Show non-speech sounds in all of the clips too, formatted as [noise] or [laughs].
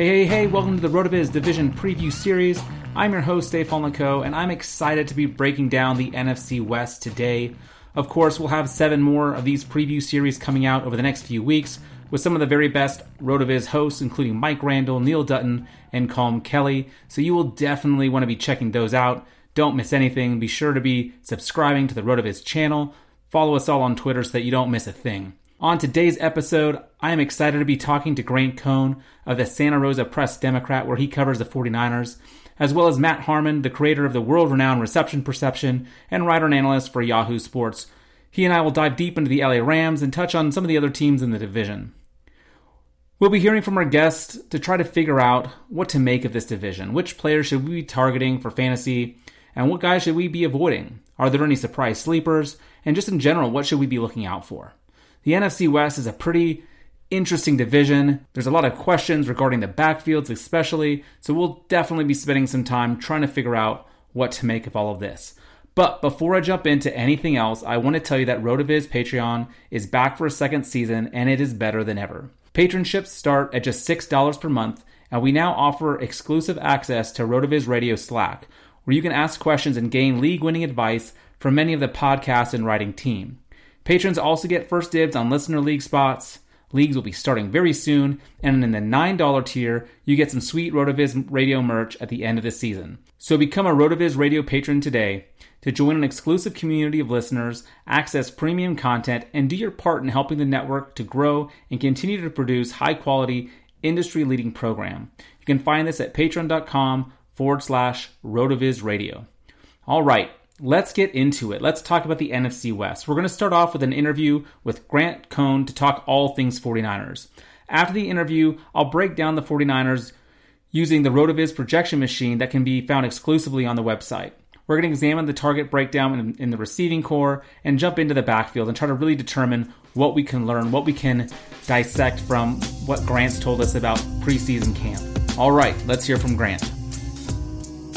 Hey, hey, hey, welcome to the RotoViz Division Preview Series. I'm your host, Stefan Lako, and I'm excited to be breaking down the NFC West today. Of course, we'll have seven more of these preview series coming out over the next few weeks with some of the very best RotoViz hosts, including Mike Randall, Neil Dutton, and Colm Kelly. So you will definitely want to be checking those out. Don't miss anything. Be sure to be subscribing to the RotoViz channel. Follow us all on Twitter so that you don't miss a thing. On today's episode, I am excited to be talking to Grant Cohn of the Santa Rosa Press Democrat, where he covers the 49ers, as well as Matt Harmon, the creator of the world renowned Reception Perception and writer and analyst for Yahoo Sports. He and I will dive deep into the LA Rams and touch on some of the other teams in the division. We'll be hearing from our guests to try to figure out what to make of this division. Which players should we be targeting for fantasy, and what guys should we be avoiding? Are there any surprise sleepers? And just in general, what should we be looking out for? The NFC West is a pretty interesting division. There's a lot of questions regarding the backfields, especially, so we'll definitely be spending some time trying to figure out what to make of all of this. But before I jump into anything else, I want to tell you that RotoViz Patreon is back for a second season and it is better than ever. Patronships start at just $6 per month, and we now offer exclusive access to RotoViz Radio Slack, where you can ask questions and gain league winning advice from many of the podcast and writing team. Patrons also get first dibs on listener league spots. Leagues will be starting very soon, and in the $9 tier, you get some sweet RotoViz radio merch at the end of the season. So become a RotoViz radio patron today to join an exclusive community of listeners, access premium content, and do your part in helping the network to grow and continue to produce high quality, industry leading program. You can find this at patreon.com forward slash RotoViz radio. All right, let's get into it. Let's talk about the NFC West. We're going to start off with an interview with Grant Cohn to talk all things 49ers. After the interview, I'll break down the 49ers using the RotoViz projection machine that can be found exclusively on the website. We're going to examine the target breakdown in, in, the receiving corps and jump into the backfield and try to really determine what we can learn, what we can dissect from what Grant's told us about preseason camp. All right, let's hear from Grant.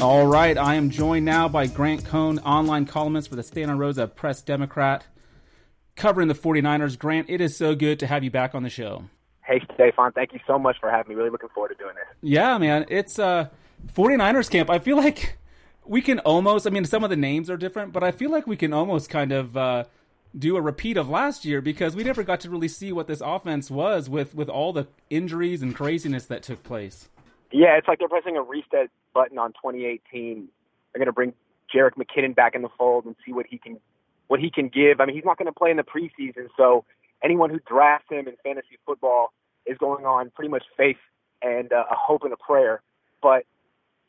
All right, I am joined now by Grant Cohn, online columnist for the Santa Rosa Press Democrat. covering the 49ers. Grant, it is so good to have you back on the show. Hey, Stefan, thank you so much for having me. Really looking forward to doing this. Yeah, man. It's uh 49ers camp. I feel like we can almost, I mean, some of the names are different, but I feel like we can almost kind of uh, do a repeat of last year because we never got to really see what this offense was with, with all the injuries and craziness that took place. Yeah, it's like they're pressing a reset button on 2018. They're going to bring Jerick McKinnon back in the fold and see what he can what he can give. I mean, he's not going to play in the preseason, so anyone who drafts him in fantasy football is going on pretty much faith and uh, a hope and a prayer. But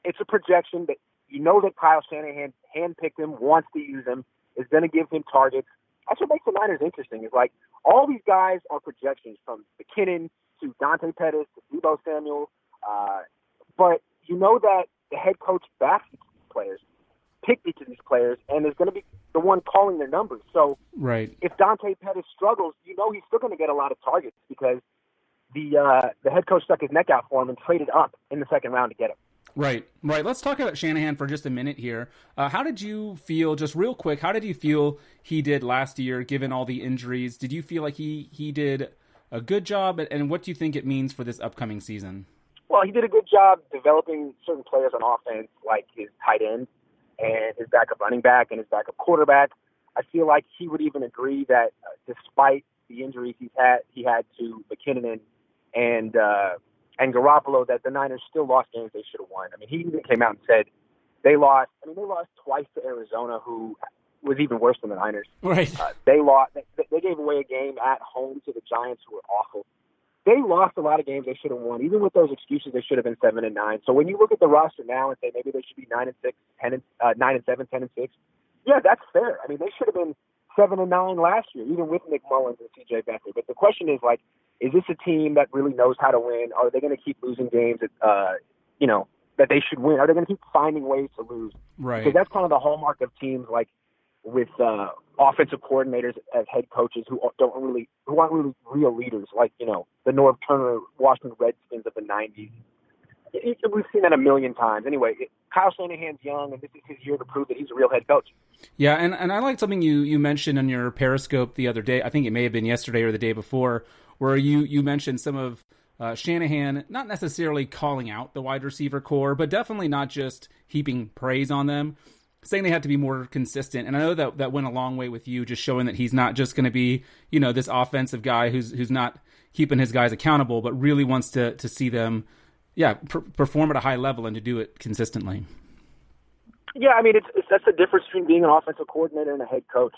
it's a projection that you know that Kyle Shanahan handpicked him, wants to use him, is going to give him targets. That's what makes the Niners interesting. Is like all these guys are projections from McKinnon to Dante Pettis to Deebo Samuel, uh, but you know that the head coach backs these players, picked each of these players, and is going to be the one calling their numbers. So, right. if Dante Pettis struggles, you know he's still going to get a lot of targets because the uh, the head coach stuck his neck out for him and traded up in the second round to get him. Right, right. Let's talk about Shanahan for just a minute here. Uh, how did you feel, just real quick? How did you feel he did last year, given all the injuries? Did you feel like he he did a good job, and what do you think it means for this upcoming season? Well, he did a good job developing certain players on offense, like his tight end and his backup running back and his backup quarterback. I feel like he would even agree that uh, despite the injuries he's had, he had to McKinnon and and uh, and Garoppolo that the Niners still lost games they should have won. I mean, he even came out and said they lost. I mean, they lost twice to Arizona, who was even worse than the Niners. Right. Uh, they lost. They, they gave away a game at home to the Giants, who were awful. They lost a lot of games they should have won. Even with those excuses, they should have been seven and nine. So when you look at the roster now and say maybe they should be nine and six, ten and uh, nine and seven, ten and six, yeah, that's fair. I mean, they should have been seven and nine last year, even with Nick Mullens and C.J. Beathard. But the question is like, is this a team that really knows how to win? Are they going to keep losing games that, uh, you know, that they should win? Are they going to keep finding ways to lose? Right. Because that's kind of the hallmark of teams like with uh, offensive coordinators as head coaches who don't really, who aren't really real leaders, like you know the Norv Turner Washington Redskins of the '90s. We've seen that a million times. Anyway, Kyle Shanahan's young, and this is his year to prove that he's a real head coach. Yeah, and, and I like something you, you mentioned on your Periscope the other day. I think it may have been yesterday or the day before, where you, you mentioned some of uh, Shanahan not necessarily calling out the wide receiver corps, but definitely not just heaping praise on them, saying they had to be more consistent. And I know that that went a long way with you, just showing that he's not just going to be you know this offensive guy who's who's not keeping his guys accountable, but really wants to to see them, yeah, per- perform at a high level and to do it consistently. Yeah, I mean, it's, it's that's the difference between being an offensive coordinator and a head coach.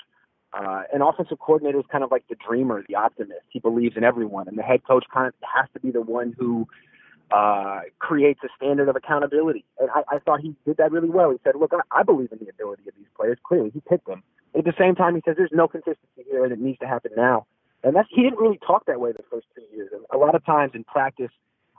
Uh, an offensive coordinator is kind of like the dreamer, the optimist. He believes in everyone, and the head coach kind of has to be the one who uh, creates a standard of accountability. And I, I thought he did that really well. He said, "Look, I, I believe in the ability of these players. Clearly, he picked them. At the same time, he says there's no consistency here, and it needs to happen now." And that's he didn't really talk that way the first two years. And a lot of times in practice,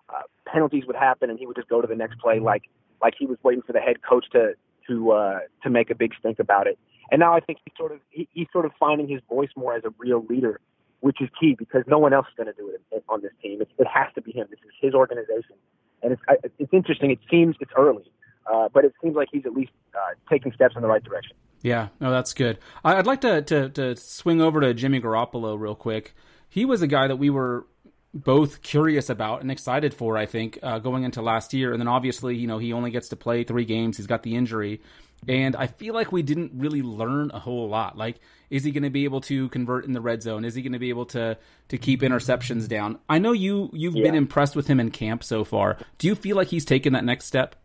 uh, penalties would happen, and he would just go to the next play like like he was waiting for the head coach to to uh, to make a big stink about it. And now I think he's sort of he, he's sort of finding his voice more as a real leader, which is key because no one else is going to do it on this team. It, it has to be him. This is his organization, and it's it's interesting. It seems it's early, uh, but it seems like he's at least uh, taking steps in the right direction. Yeah, no, that's good. I'd like to, to to swing over to Jimmy Garoppolo real quick. He was a guy that we were both curious about and excited for, I think, uh, going into last year. And then obviously, you know, he only gets to play three games. He's got the injury. And I feel like we didn't really learn a whole lot. Like, is he going to be able to convert in the red zone? Is he going to be able to to keep interceptions down? I know you you've yeah. been impressed with him in camp so far. Do you feel like he's taken that next step?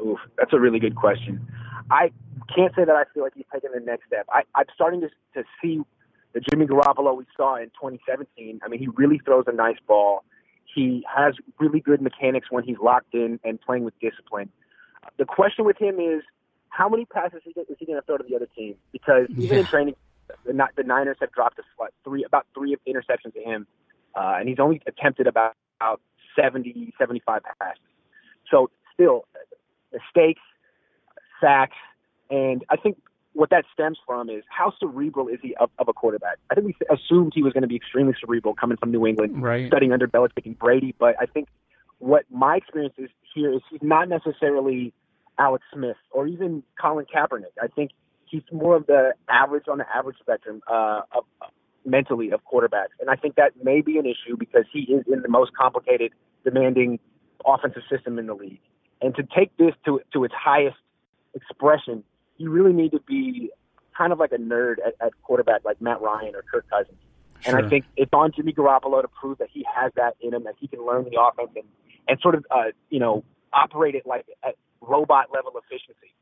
Oof, that's a really good question. I can't say that I feel like he's taken the next step. I, I'm starting to to see the Jimmy Garoppolo we saw in 2017. I mean, he really throws a nice ball. He has really good mechanics when he's locked in and playing with discipline. The question with him is how many passes is he going to throw to the other team? Because even yeah. in training, the, the Niners have dropped a, what, three about three interceptions to him, uh, and he's only attempted about, about 70, 75 passes. So still, mistakes, sacks, and I think what that stems from is how cerebral is he of, of a quarterback? I think we assumed he was going to be extremely cerebral coming from New England, right. studying under Belichick and Brady. But I think what my experience is here is he's not necessarily Alex Smith or even Colin Kaepernick. I think he's more of the average on the average spectrum uh, of, mentally of quarterbacks, and I think that may be an issue because he is in the most complicated, demanding offensive system in the league. And to take this to to its highest expression, you really need to be kind of like a nerd at, at quarterback, like Matt Ryan or Kirk Cousins. Sure. And I think it's on Jimmy Garoppolo to prove that he has that in him, that he can learn the offense and and sort of uh, you know operate it like at robot level efficiency.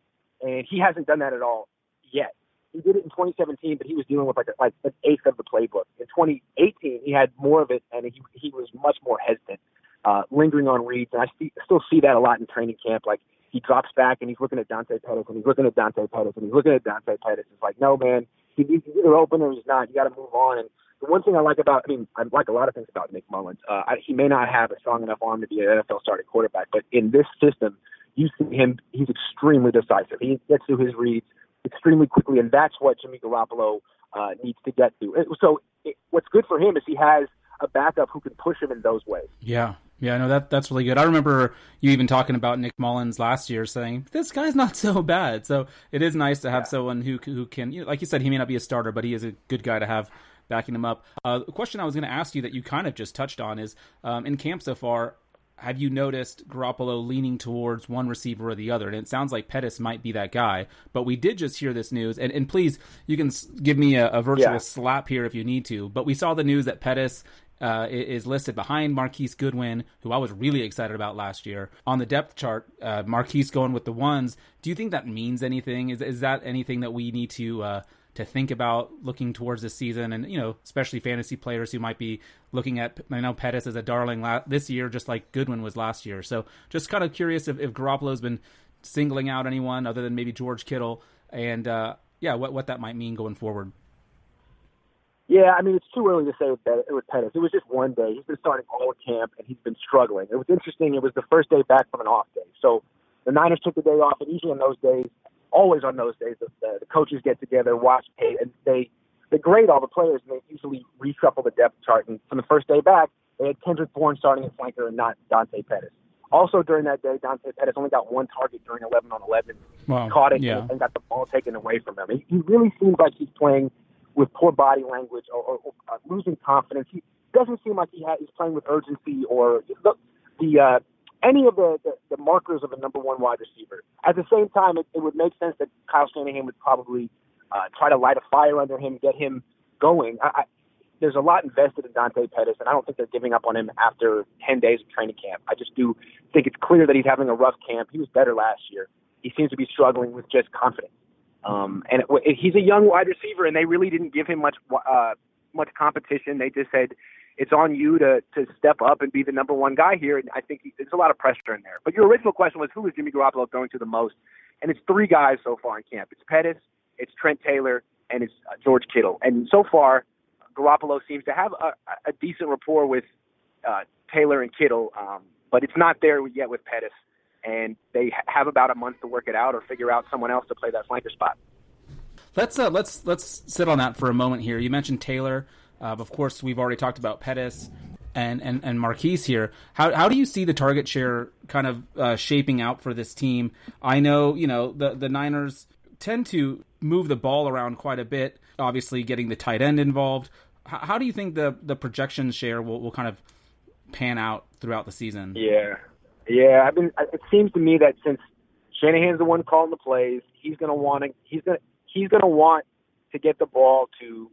And he hasn't done that at all yet. He did it in 2017, but he was dealing with like a, like an eighth of the playbook. In 2018, he had more of it, and he he was much more hesitant, uh, lingering on reads. And I see, still see that a lot in training camp. Like he drops back and he's looking at Dante Pettis, and he's looking at Dante Pettis, and he's looking at Dante Pettis. It's like, no, man, he's either open or he's not. You got to move on. And the one thing I like about, I mean, I like a lot of things about Nick Mullens. Uh, I, he may not have a strong enough arm to be an NFL starting quarterback, but in this system, you see him, he's extremely decisive. He gets through his reads extremely quickly, and that's what Jimmy Garoppolo uh, needs to get to. So it, what's good for him is he has a backup who can push him in those ways. Yeah. Yeah, no, that that's really good. I remember you even talking about Nick Mullens last year, saying this guy's not so bad. So it is nice to have yeah. someone who who can, you know, like you said, he may not be a starter, but he is a good guy to have backing him up. Uh, the question I was going to ask you that you kind of just touched on is um, in camp so far have you noticed Garoppolo leaning towards one receiver or the other? And it sounds like Pettis might be that guy. But we did just hear this news, and, and please, you can give me a, a virtual yeah. slap here if you need to. But we saw the news that Pettis uh, is listed behind Marquise Goodwin, who I was really excited about last year. On the depth chart, uh, Marquise going with the ones. Do you think that means anything? Is is that anything that we need to uh, to think about looking towards this season, and you know, especially fantasy players who might be looking at. I know Pettis as a darling la- this year, just like Goodwin was last year. So, just kind of curious if, if Garoppolo's been singling out anyone other than maybe George Kittle, and uh, yeah, what what that might mean going forward. Yeah, I mean it's too early to say with, with Pettis. It was just one day. He's been starting all camp, and he's been struggling. It was interesting. It was the first day back from an off day, so the Niners took the day off, and usually on those days, always on those days, the, the, the coaches get together, watch tape, and they they grade all the players, and they usually reshuffle the depth chart. And from the first day back, they had Kendrick Bourne starting at flanker and not Dante Pettis. Also during that day, Dante Pettis only got one target during 11 on 11. Wow. Caught it yeah. and got the ball taken away from him. He, he really seems like he's playing with poor body language or, or, or uh, losing confidence. He doesn't seem like he ha- he's playing with urgency or the, the uh, any of the, the, the markers of a number one wide receiver. At the same time, it, it would make sense that Kyle Shanahan would probably uh, try to light a fire under him, get him going. I, I, there's a lot invested in Dante Pettis, and I don't think they're giving up on him after 10 days of training camp. I just do think it's clear that he's having a rough camp. He was better last year. He seems to be struggling with just confidence. Um, and it, it, he's a young wide receiver, and they really didn't give him much uh, much competition. They just said it's on you to to step up and be the number one guy here. And I think he, there's a lot of pressure in there. But your original question was who is Jimmy Garoppolo going to the most? And it's three guys so far in camp. It's Pettis, it's Trent Taylor, and it's uh, George Kittle. And so far, Garoppolo seems to have a, a decent rapport with uh, Taylor and Kittle, um, but it's not there yet with Pettis. And they have about a month to work it out or figure out someone else to play that flanker spot. Let's uh, let's let's sit on that for a moment here. You mentioned Taylor. Uh, of course, we've already talked about Pettis and, and, and Marquise here. How, how do you see the target share kind of uh, shaping out for this team? I know, you know, the, the Niners tend to move the ball around quite a bit, obviously getting the tight end involved. How, how do you think the, the projection share will, will kind of pan out throughout the season? Yeah. Yeah. I mean, it seems to me that since Shanahan's the one calling the plays, he's to want to, he's going he's going to want to get the ball to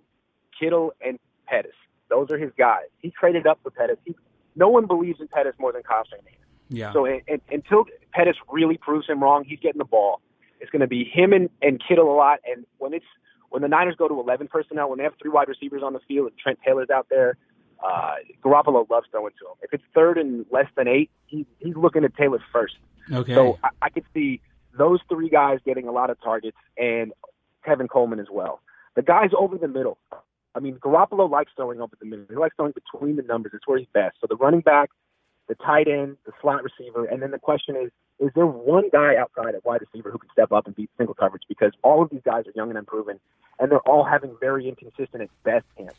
Kittle and Pettis. Those are his guys. He traded up for Pettis. He, no one believes in Pettis more than Kyle Shanahan. Yeah. So and, and, until Pettis really proves him wrong, he's getting the ball. It's going to be him and, and Kittle a lot. And when it's when the Niners go to 11 personnel, when they have three wide receivers on the field and Trent Taylor's out there, uh, Garoppolo loves throwing to him. If it's third and less than eight, he, he's looking at Taylor first. Okay. So I, I could see those three guys getting a lot of targets and Tevin Coleman as well. The guys over the middle, I mean, Garoppolo likes throwing over the middle. He likes throwing between the numbers. It's where he's best. So the running back, the tight end, the slot receiver, and then the question is, is there one guy outside at wide receiver who can step up and beat single coverage? Because all of these guys are young and unproven, and they're all having very inconsistent at best camps.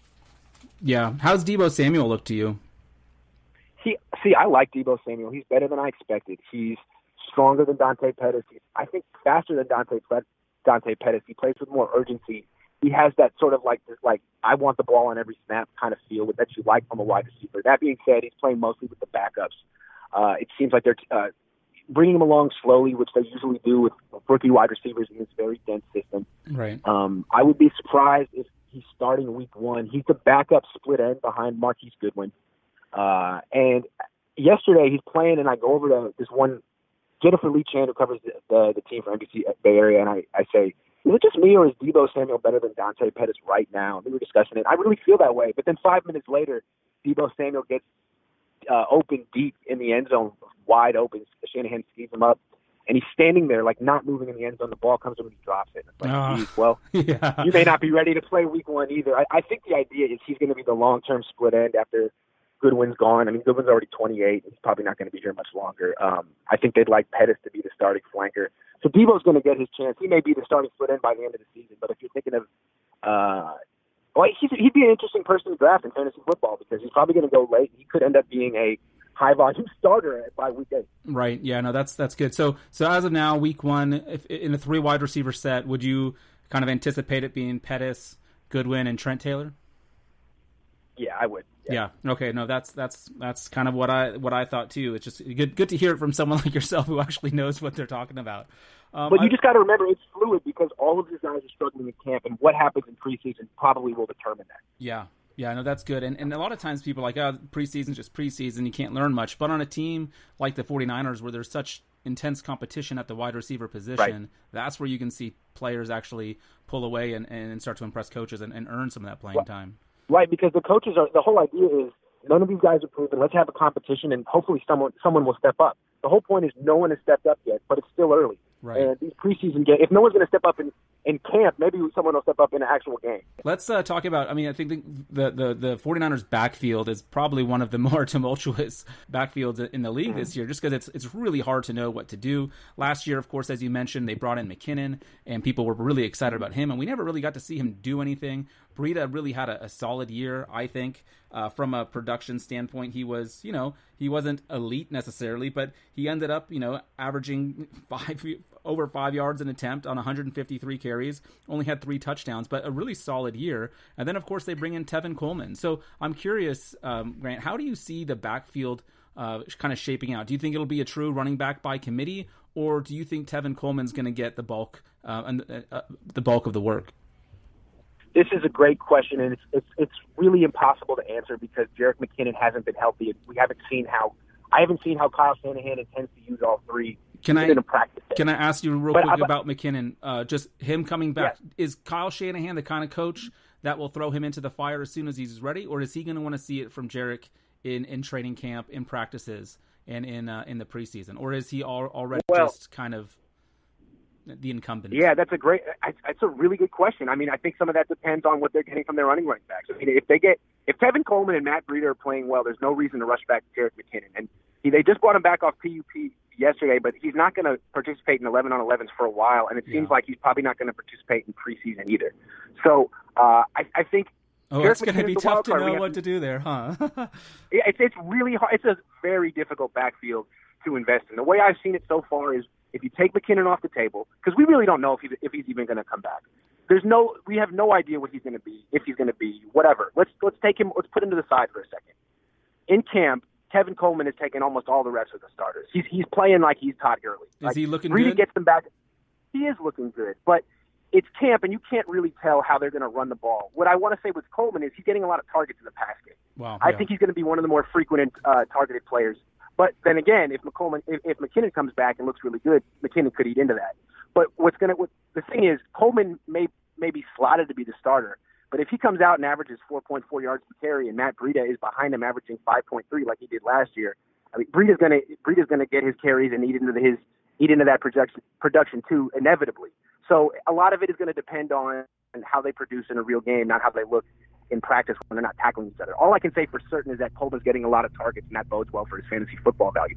Yeah. How's Deebo Samuel look to you? He, see, I like Deebo Samuel. He's better than I expected. He's stronger than Dante Pettis. He's, I think faster than Dante Pettis. Dante Pettis. He plays with more urgency. He has that sort of like like I want the ball on every snap kind of feel that you like from a wide receiver. That being said, he's playing mostly with the backups. Uh, it seems like they're uh, bringing him along slowly, which they usually do with rookie wide receivers in this very dense system. Right. Um, I would be surprised if he's starting week one. He's the backup split end behind Marquise Goodwin. Uh, and yesterday he's playing, and I go over to this one Jennifer Lee Chan, who covers the, the, the team for NBC Bay Area, and I, I say, is it just me or is Deebo Samuel better than Dante Pettis right now? And we were discussing it. I really feel that way. But then five minutes later, Debo Samuel gets uh, open deep in the end zone, wide open. Shanahan skis him up, and he's standing there like not moving in the end zone. The ball comes to him and he drops it. It's like, uh, geez, well, [laughs] yeah. you may not be ready to play week one either. I, I think the idea is he's going to be the long term split end after Goodwin's gone. I mean, Goodwin's already 28. He's probably not going to be here much longer. Um, I think they'd like Pettis to be the starting flanker. So Deebo's going to get his chance. He may be the starting foot end by the end of the season. But if you're thinking of, uh, well, he's, he'd be an interesting person to draft in fantasy football because he's probably going to go late. He could end up being a high volume [laughs] starter by week eight. Right. Yeah. No, that's that's good. So so as of now, week one, if, in a three wide receiver set, would you kind of anticipate it being Pettis, Goodwin, and Trent Taylor? Yeah, I would. Yeah. yeah. Okay. No, that's that's that's kind of what I what I thought too. It's just good good to hear it from someone [laughs] like yourself who actually knows what they're talking about. Um, but you I, just got to remember it's fluid because all of these guys are struggling in camp, and what happens in preseason probably will determine that. Yeah. Yeah, no, that's good. And, and a lot of times people are like, oh, preseason's just preseason. You can't learn much. But on a team like the 49ers, where there's such intense competition at the wide receiver position, right. that's where you can see players actually pull away and, and start to impress coaches and, and earn some of that playing right. time. Right, because the coaches are the whole idea is none of these guys are proven. Let's have a competition, and hopefully someone someone will step up. The whole point is no one has stepped up yet, but it's still early. Right. And these preseason games, if no one's going to step up in, in camp, maybe someone will step up in an actual game. Let's uh, talk about. I mean, I think the, the the 49ers backfield is probably one of the [laughs] more tumultuous backfields in the league mm-hmm. this year, just because it's it's really hard to know what to do. Last year, of course, as you mentioned, they brought in McKinnon, and people were really excited about him, and we never really got to see him do anything. Breida really had a, a solid year, I think. Uh, from a production standpoint, he was, you know, he wasn't elite necessarily, but he ended up, you know, averaging [laughs] five over five yards an attempt on 153 carries. Only had three touchdowns, but a really solid year. And then, of course, they bring in Tevin Coleman. So I'm curious, um, Grant, how do you see the backfield uh, kind of shaping out? Do you think it'll be a true running back by committee, or do you think Tevin Coleman's going to get the bulk uh, and uh, uh, the bulk of the work? This is a great question, and it's, it's it's really impossible to answer because Jerick McKinnon hasn't been healthy. We haven't seen how I haven't seen how Kyle Shanahan intends to use all three. Can I can I ask you real but, quick uh, about McKinnon? Uh, just him coming back. Is Kyle Shanahan the kind of coach that will throw him into the fire as soon as he's ready, or is he going to want to see it from Jerick in, in training camp, in practices, and in uh, in the preseason, or is he all, already well, just kind of the incumbent? Yeah, that's a great. That's a really good question. I mean, I think some of that depends on what they're getting from their running running backs. I mean, if they get if Tevin Coleman and Matt Breida are playing well, there's no reason to rush back Jerick McKinnon. And he, they just brought him back off PUP yesterday, but he's not going to participate in 11 on 11s for a while, and it seems yeah. like he's probably not going to participate in preseason either. So uh, I, I think. Oh, it's going to be tough to know what to do there, huh? [laughs] it's it's really hard. It's a very difficult backfield to invest in. The way I've seen it so far is if you take McKinnon off the table, because we really don't know if he's if he's even going to come back. There's no, we have no idea what he's going to be, if he's going to be, whatever. Let's let's take him, let's put him to the side for a second. In camp, Tevin Coleman has taken almost all the reps of the starters. He's he's playing like he's Todd Gurley. Is like, he looking really good? gets them back. He is looking good, but it's camp, and you can't really tell how they're going to run the ball. What I want to say with Coleman is he's getting a lot of targets in the pass game. Wow, I think he's going to be one of the more frequent uh, targeted players but then again, if McColeman, if, if McKinnon comes back and looks really good, McKinnon could eat into that. But what's going to what, the thing is, Coleman may may be slotted to be the starter, but if he comes out and averages 4.4 yards per carry, and Matt Breida is behind him averaging 5.3 like he did last year, I mean Breida's going to Breida's going to get his carries and eat into the, his eat into that production production too inevitably. So a lot of it is going to depend on how they produce in a real game, not how they look in practice when they're not tackling each other. All I can say for certain is that Coleman's getting a lot of targets, and that bodes well for his fantasy football value.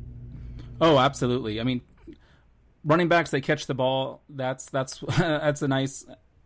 Oh, absolutely. I mean, running backs they catch the ball. That's that's [laughs] that's a nice.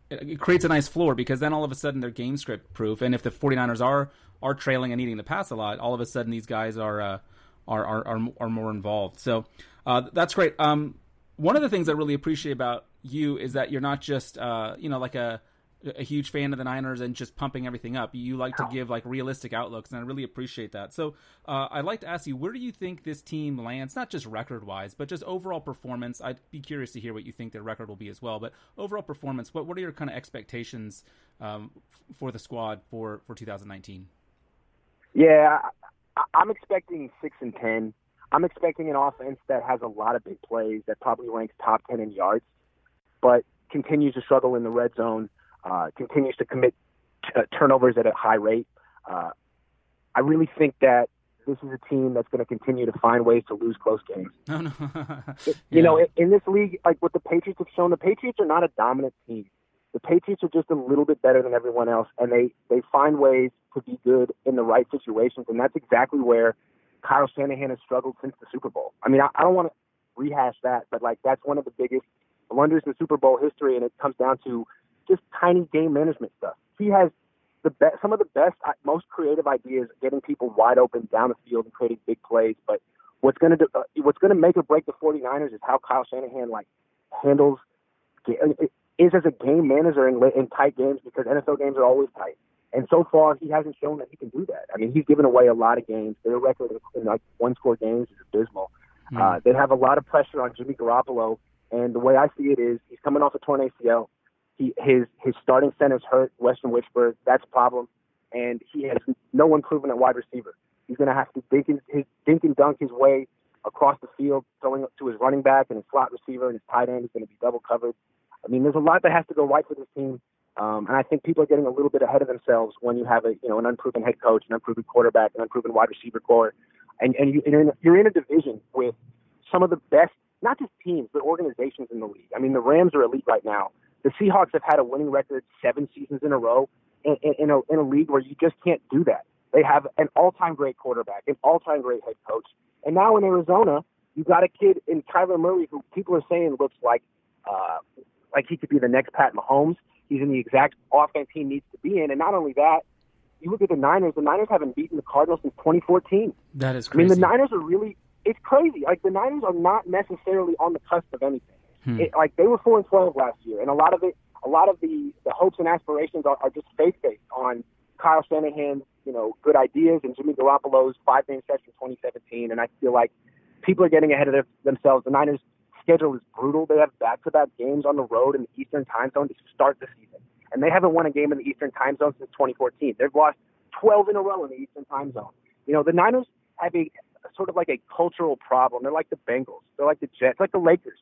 It creates a nice floor because then all of a sudden they're game script proof, and if the 49ers are are trailing and needing to pass a lot, all of a sudden these guys are uh, are, are are are more involved. So uh, that's great. Um, one of the things I really appreciate about you is that you're not just uh, you know like a a huge fan of the Niners and just pumping everything up. You like to give like realistic outlooks, and I really appreciate that. So uh, I'd like to ask you, where do you think this team lands? Not just record wise, but just overall performance. I'd be curious to hear what you think their record will be as well. But overall performance, what what are your kind of expectations um, for the squad for for 2019? Yeah, I'm expecting six and ten. I'm expecting an offense that has a lot of big plays that probably ranks top ten in yards, but continues to struggle in the red zone uh, continues to commit t- uh, turnovers at a high rate. Uh, I really think that this is a team that's going to continue to find ways to lose close games. Oh, [laughs] no. [laughs] you know, in, in this league, like what the Patriots have shown, the Patriots are not a dominant team. The Patriots are just a little bit better than everyone else, and they they find ways to be good in the right situations, and that's exactly where Kyle Shanahan has struggled since the Super Bowl. I mean, I, I don't want to rehash that, but like that's one of the biggest blunders in Super Bowl history, and it comes down to just tiny game management stuff. He has the best, some of the best, most creative ideas, getting people wide open down the field and creating big plays. But what's going to uh, what's going to make or break the 49ers is how Kyle Shanahan like handles uh, is as a game manager in, in tight games because NFL games are always tight. And so far, he hasn't shown that he can do that. I mean, he's given away a lot of games. Their record in like one score games is abysmal. Mm. Uh, they have a lot of pressure on Jimmy Garoppolo. And the way I see it is he's coming off a torn ACL. He his his starting center's hurt, Weston Richburg. That's a problem, and he has no one proven at wide receiver. He's going to have to dink and, his dink and dunk his way across the field, throwing up to his running back and his slot receiver and his tight end is going to be double covered. I mean, there's a lot that has to go right for this team, um, and I think people are getting a little bit ahead of themselves when you have a you know an unproven head coach, an unproven quarterback, an unproven wide receiver corps, and and you, you're in, you're in a division with some of the best, not just teams but organizations in the league. I mean, the Rams are elite right now. The Seahawks have had a winning record seven seasons in a row in, in, in, a, in a league where you just can't do that. They have an all-time great quarterback, an all-time great head coach, and now in Arizona, you got a kid in Kyler Murray who people are saying looks like uh, like he could be the next Pat Mahomes. He's in the exact offense he needs to be in, and not only that, you look at the Niners. The Niners haven't beaten the Cardinals since 2014. That is crazy. I mean, the Niners are really it's crazy. Like the Niners are not necessarily on the cusp of anything. Hmm. It, like they were four and twelve last year, and a lot of it, a lot of the the hopes and aspirations are, are just faith based on Kyle Shanahan's you know good ideas and Jimmy Garoppolo's five game stretch in 2017. And I feel like people are getting ahead of their, themselves. The Niners' schedule is brutal. They have back to back games on the road in the Eastern Time Zone to start the season, and they haven't won a game in the Eastern Time Zone since 2014. They've lost 12 in a row in the Eastern Time Zone. You know the Niners have a sort of like a cultural problem. They're like the Bengals. They're like the Jets, like the Lakers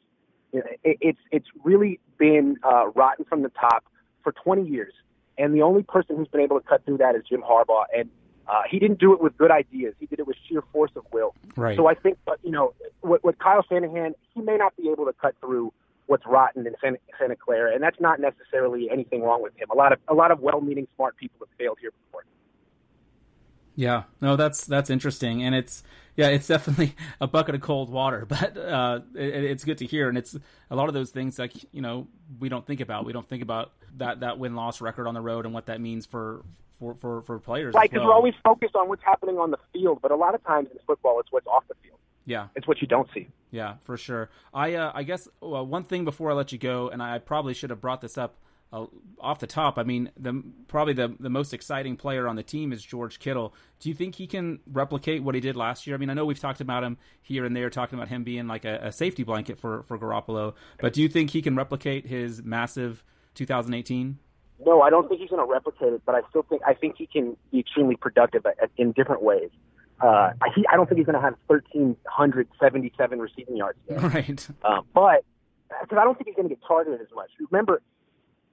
it's it's really been uh, rotten from the top for 20 years, and the only person who's been able to cut through that is Jim Harbaugh, and uh, he didn't do it with good ideas. He did it with sheer force of will. Right. So I think, uh, you know, with, with Kyle Shanahan, he may not be able to cut through what's rotten in Santa, Santa Clara, and that's not necessarily anything wrong with him. A lot of a lot of well-meaning, smart people have failed here before. Yeah, no, that's that's interesting, and it's yeah, it's definitely [laughs] a bucket of cold water, [laughs] but uh, it, it's good to hear, and it's a lot of those things like you know we don't think about. We don't think about that that win loss record on the road and what that means for for for, for players. Right, because well. we're always focused on what's happening on the field, but a lot of times in football, it's what's off the field. Yeah, it's what you don't see. Yeah, for sure. I uh, I guess well, one thing before I let you go, and I probably should have brought this up uh, off the top, I mean, the probably the the most exciting player on the team is George Kittle. Do you think he can replicate what he did last year? I mean, I know we've talked about him here and there, talking about him being like a, a safety blanket for for Garoppolo, but do you think he can replicate his massive 2018? No, I don't think he's going to replicate it, but I still think I think he can be extremely productive in different ways. Uh, he, I don't think he's going to have 1,377 receiving yards. There. [laughs] Right. Uh, but because I don't think he's going to get targeted as much. Remember,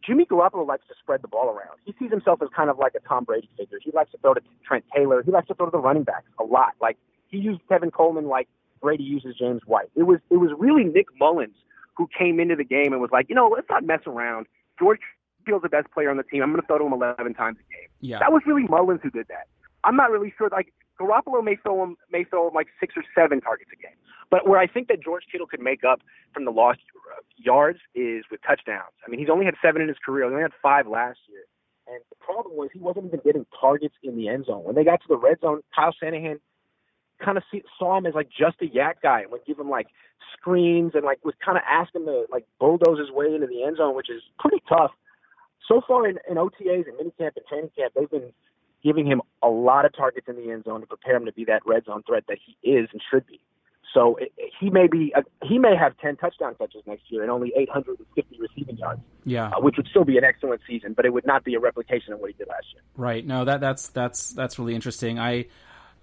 Jimmy Garoppolo likes to spread the ball around. He sees himself as kind of like a Tom Brady figure. He likes to throw to Trent Taylor. He likes to throw to the running backs a lot. Like he used Tevin Coleman like Brady uses James White. It was it was really Nick Mullens who came into the game and was like, you know, let's not mess around. George Field's the best player on the team. I'm going to throw to him 11 times a game. Yeah. That was really Mullens who did that. I'm not really sure. Like Garoppolo may throw him may throw him like six or seven targets a game. But where I think that George Kittle could make up from the lost uh, yards is with touchdowns. I mean, he's only had seven in his career. He only had five last year. And the problem was he wasn't even getting targets in the end zone. When they got to the red zone, Kyle Shanahan kind of see, saw him as like just a YAC guy and would give him like screens and like was kind of asking him to like bulldoze his way into the end zone, which is pretty tough. So far in, in OTAs and minicamp and training camp, they've been giving him a lot of targets in the end zone to prepare him to be that red zone threat that he is and should be. So it, he may be uh, he may have 10 touchdown catches next year and only 850 receiving yards. Yeah, uh, which would still be an excellent season, but it would not be a replication of what he did last year. Right. No, that that's that's that's really interesting. I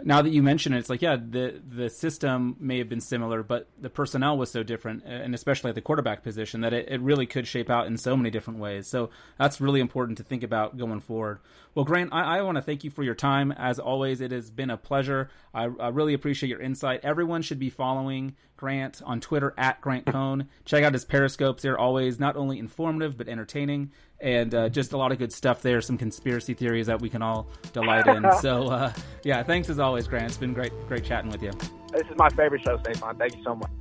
now that you mention it, it's like yeah, the the system may have been similar, but the personnel was so different, and especially at the quarterback position, that it, it really could shape out in so many different ways. So that's really important to think about going forward. Well, Grant, I, I want to thank you for your time. As always, it has been a pleasure. I, I really appreciate your insight. Everyone should be following Grant on Twitter at Grant Cohn. [laughs] Check out his periscopes; they're always not only informative but entertaining and uh, just a lot of good stuff there. Some conspiracy theories that we can all delight in. [laughs] so uh, yeah, thanks as always, Grant. It's been great, great chatting with you. This is my favorite show, Stefan. Thank you so much.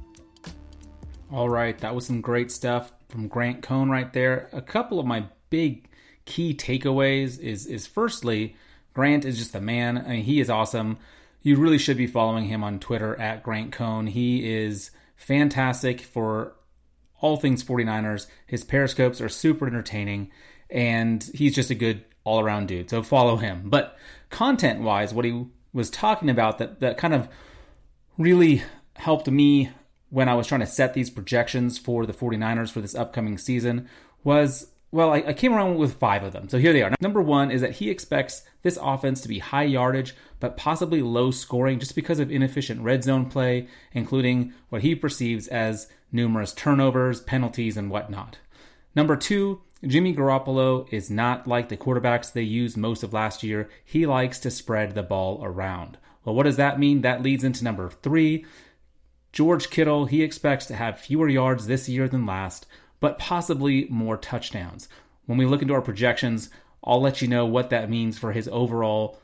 All right, that was some great stuff from Grant Cohn right there. A couple of my big key takeaways is is firstly, Grant is just a man. I mean, he is awesome. You really should be following him on Twitter at Grant Cohn. He is fantastic for all things 49ers. His periscopes are super entertaining, and he's just a good all around dude. So follow him. But content wise, what he was talking about that, that kind of really helped me when I was trying to set these projections for the 49ers for this upcoming season was well, I, I, came around with five of them. So here they are. Number one is that he expects this offense to be high yardage, but possibly low scoring just because of inefficient red zone play, including what he perceives as numerous turnovers, penalties, and whatnot. Number two, Jimmy Garoppolo is not like the quarterbacks they used most of last year. He likes to spread the ball around. Well, what does that mean? That leads into number three. George Kittle, he expects to have fewer yards this year than last, but possibly more touchdowns. When we look into our projections, I'll let you know what that means for his overall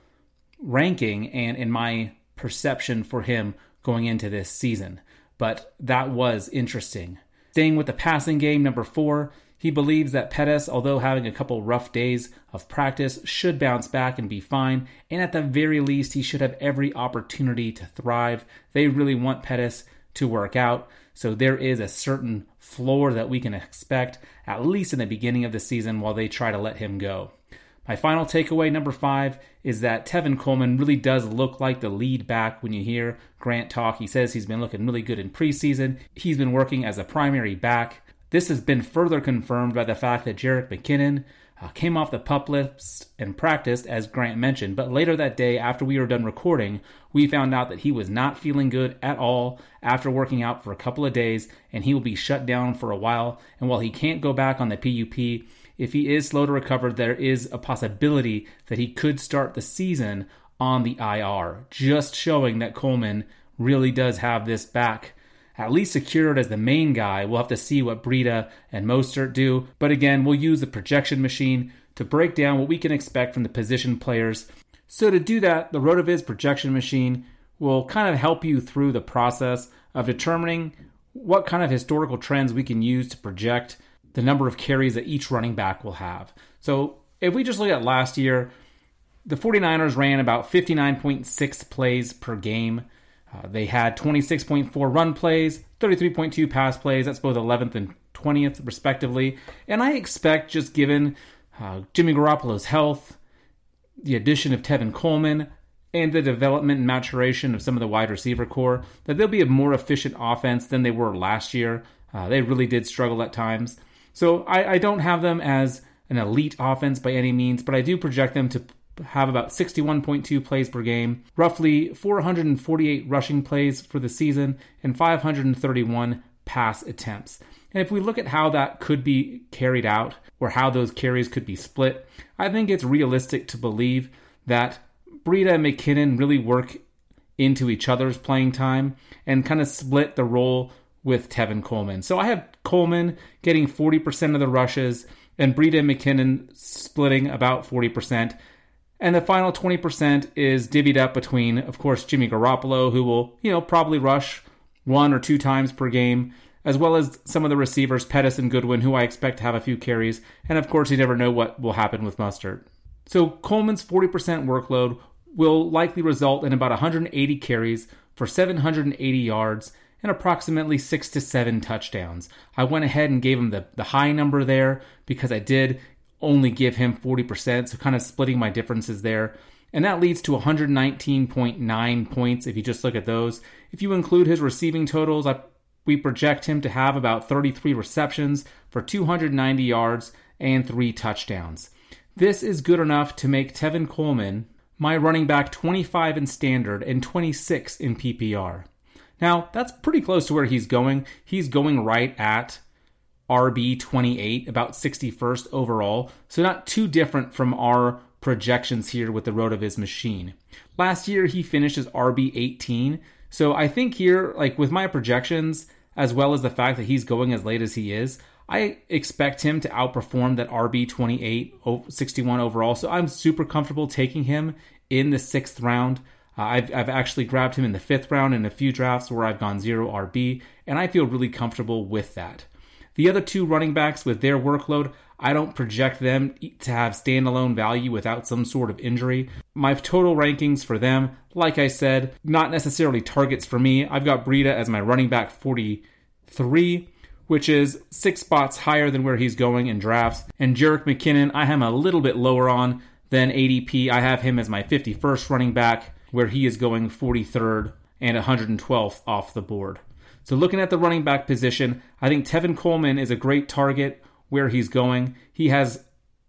ranking and in my perception for him going into this season. But that was interesting. Staying with the passing game, number four, he believes that Pettis, although having a couple rough days of practice, should bounce back and be fine, and at the very least, he should have every opportunity to thrive. They really want Pettis to work out. So there is a certain floor that we can expect, at least in the beginning of the season, while they try to let him go. My final takeaway, number five, is that Tevin Coleman really does look like the lead back when you hear Grant talk. He says he's been looking really good in preseason. He's been working as a primary back. This has been further confirmed by the fact that Jerick McKinnon uh, came off the pup list and practiced, as Grant mentioned, but later that day, after we were done recording, we found out that he was not feeling good at all after working out for a couple of days, and he will be shut down for a while. And while he can't go back on the PUP, if he is slow to recover, there is a possibility that he could start the season on the IR, just showing that Coleman really does have this back at least secured as the main guy. We'll have to see what Breida and Mostert do. But again, we'll use the projection machine to break down what we can expect from the position players. So to do that, the RotoViz projection machine will kind of help you through the process of determining what kind of historical trends we can use to project the number of carries that each running back will have. So if we just look at last year, the 49ers ran about 59.6 plays per game. Uh, they had 26.4 run plays, 33.2 pass plays. That's both 11th and 20th, respectively. And I expect, just given uh, Jimmy Garoppolo's health, the addition of Tevin Coleman, and the development and maturation of some of the wide receiver corps, that they'll be a more efficient offense than they were last year. Uh, they really did struggle at times. So I, I don't have them as an elite offense by any means, but I do project them to have about 61.2 plays per game, roughly 448 rushing plays for the season, and 531 pass attempts. And if we look at how that could be carried out, or how those carries could be split, I think it's realistic to believe that Breida and McKinnon really work into each other's playing time and kind of split the role with Tevin Coleman. So I have Coleman getting 40% of the rushes and Breida and McKinnon splitting about 40%. And the final 20% is divvied up between, of course, Jimmy Garoppolo, who will, you know, probably rush one or two times per game, as well as some of the receivers, Pettis and Goodwin, who I expect to have a few carries. And of course, you never know what will happen with Mostert. So Coleman's 40% workload will likely result in about 180 carries for 780 yards and approximately six to seven touchdowns. I went ahead and gave him the, the high number there because I did only give him 40%, so kind of splitting my differences there. And that leads to 119.9 points if you just look at those. If you include his receiving totals, I, we project him to have about 33 receptions for 290 yards and three touchdowns. This is good enough to make Tevin Coleman my running back 25 in standard and 26 in PPR. Now, that's pretty close to where he's going. He's going right at RB 28, about 61st overall, so not too different from our projections here with the road of his machine. Last year, he finished as RB 18, so I think here, like with my projections, as well as the fact that he's going as late as he is, I expect him to outperform that RB 28, 61 overall. So I'm super comfortable taking him in the sixth round. Uh, I've, I've actually grabbed him in the fifth round in a few drafts where I've gone zero RB, and I feel really comfortable with that. The other two running backs with their workload, I don't project them to have standalone value without some sort of injury. My total rankings for them, like I said, not necessarily targets for me. I've got Breida as my running back 43, which is six spots higher than where he's going in drafts. And Jerick McKinnon, I am a little bit lower on than ADP. I have him as my 51st running back where he is going 43rd and 112th off the board. So, looking at the running back position, I think Tevin Coleman is a great target where he's going. He has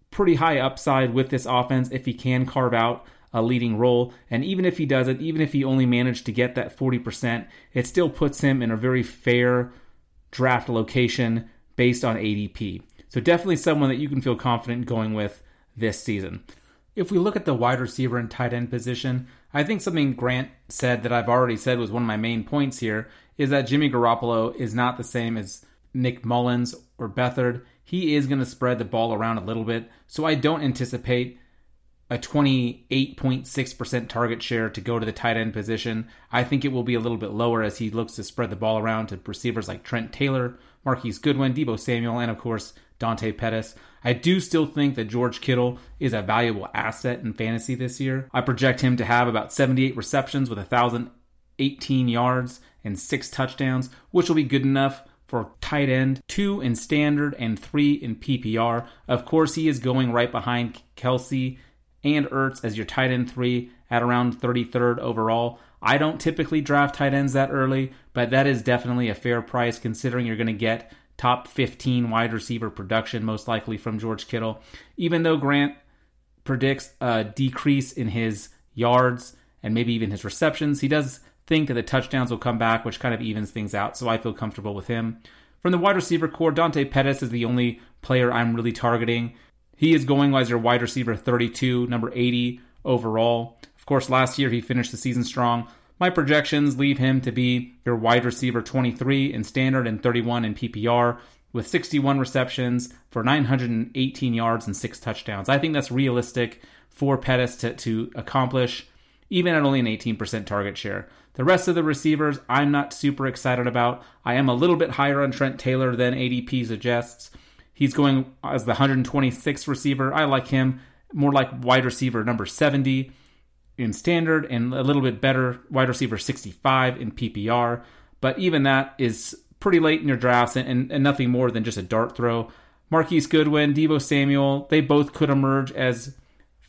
pretty high upside with this offense if he can carve out a leading role. And even if he does it, even if he only managed to get that 40%, it still puts him in a very fair draft location based on ADP. So, definitely someone that you can feel confident going with this season. If we look at the wide receiver and tight end position, I think something Grant said that I've already said was one of my main points here is that Jimmy Garoppolo is not the same as Nick Mullens or Beathard. He is going to spread the ball around a little bit, so I don't anticipate a 28.6% target share to go to the tight end position. I think it will be a little bit lower as he looks to spread the ball around to receivers like Trent Taylor, Marquise Goodwin, Deebo Samuel, and of course Dante Pettis. I do still think that George Kittle is a valuable asset in fantasy this year. I project him to have about 78 receptions with 1,018 yards and six touchdowns, which will be good enough for tight end, two in standard and three in PPR. Of course, he is going right behind Kelce and Ertz as your tight end three at around 33rd overall. I don't typically draft tight ends that early, but that is definitely a fair price considering you're going to get top 15 wide receiver production, most likely from George Kittle. Even though Grant predicts a decrease in his yards and maybe even his receptions, he does think that the touchdowns will come back, which kind of evens things out. So I feel comfortable with him. From the wide receiver corps, Dante Pettis is the only player I'm really targeting. He is going as your wide receiver 32, number 80 overall. Of course, last year he finished the season strong. My projections leave him to be your wide receiver 23 in standard and 31 in PPR with 61 receptions for 918 yards and six touchdowns. I think that's realistic for Pettis to, to accomplish, even at only an 18% target share. The rest of the receivers, I'm not super excited about. I am a little bit higher on Trent Taylor than ADP suggests. He's going as the 126th receiver. I like him more like wide receiver number 70 in standard and a little bit better wide receiver 65 in PPR. But even that is pretty late in your drafts and, and, and nothing more than just a dart throw. Marquise Goodwin, Deebo Samuel, they both could emerge as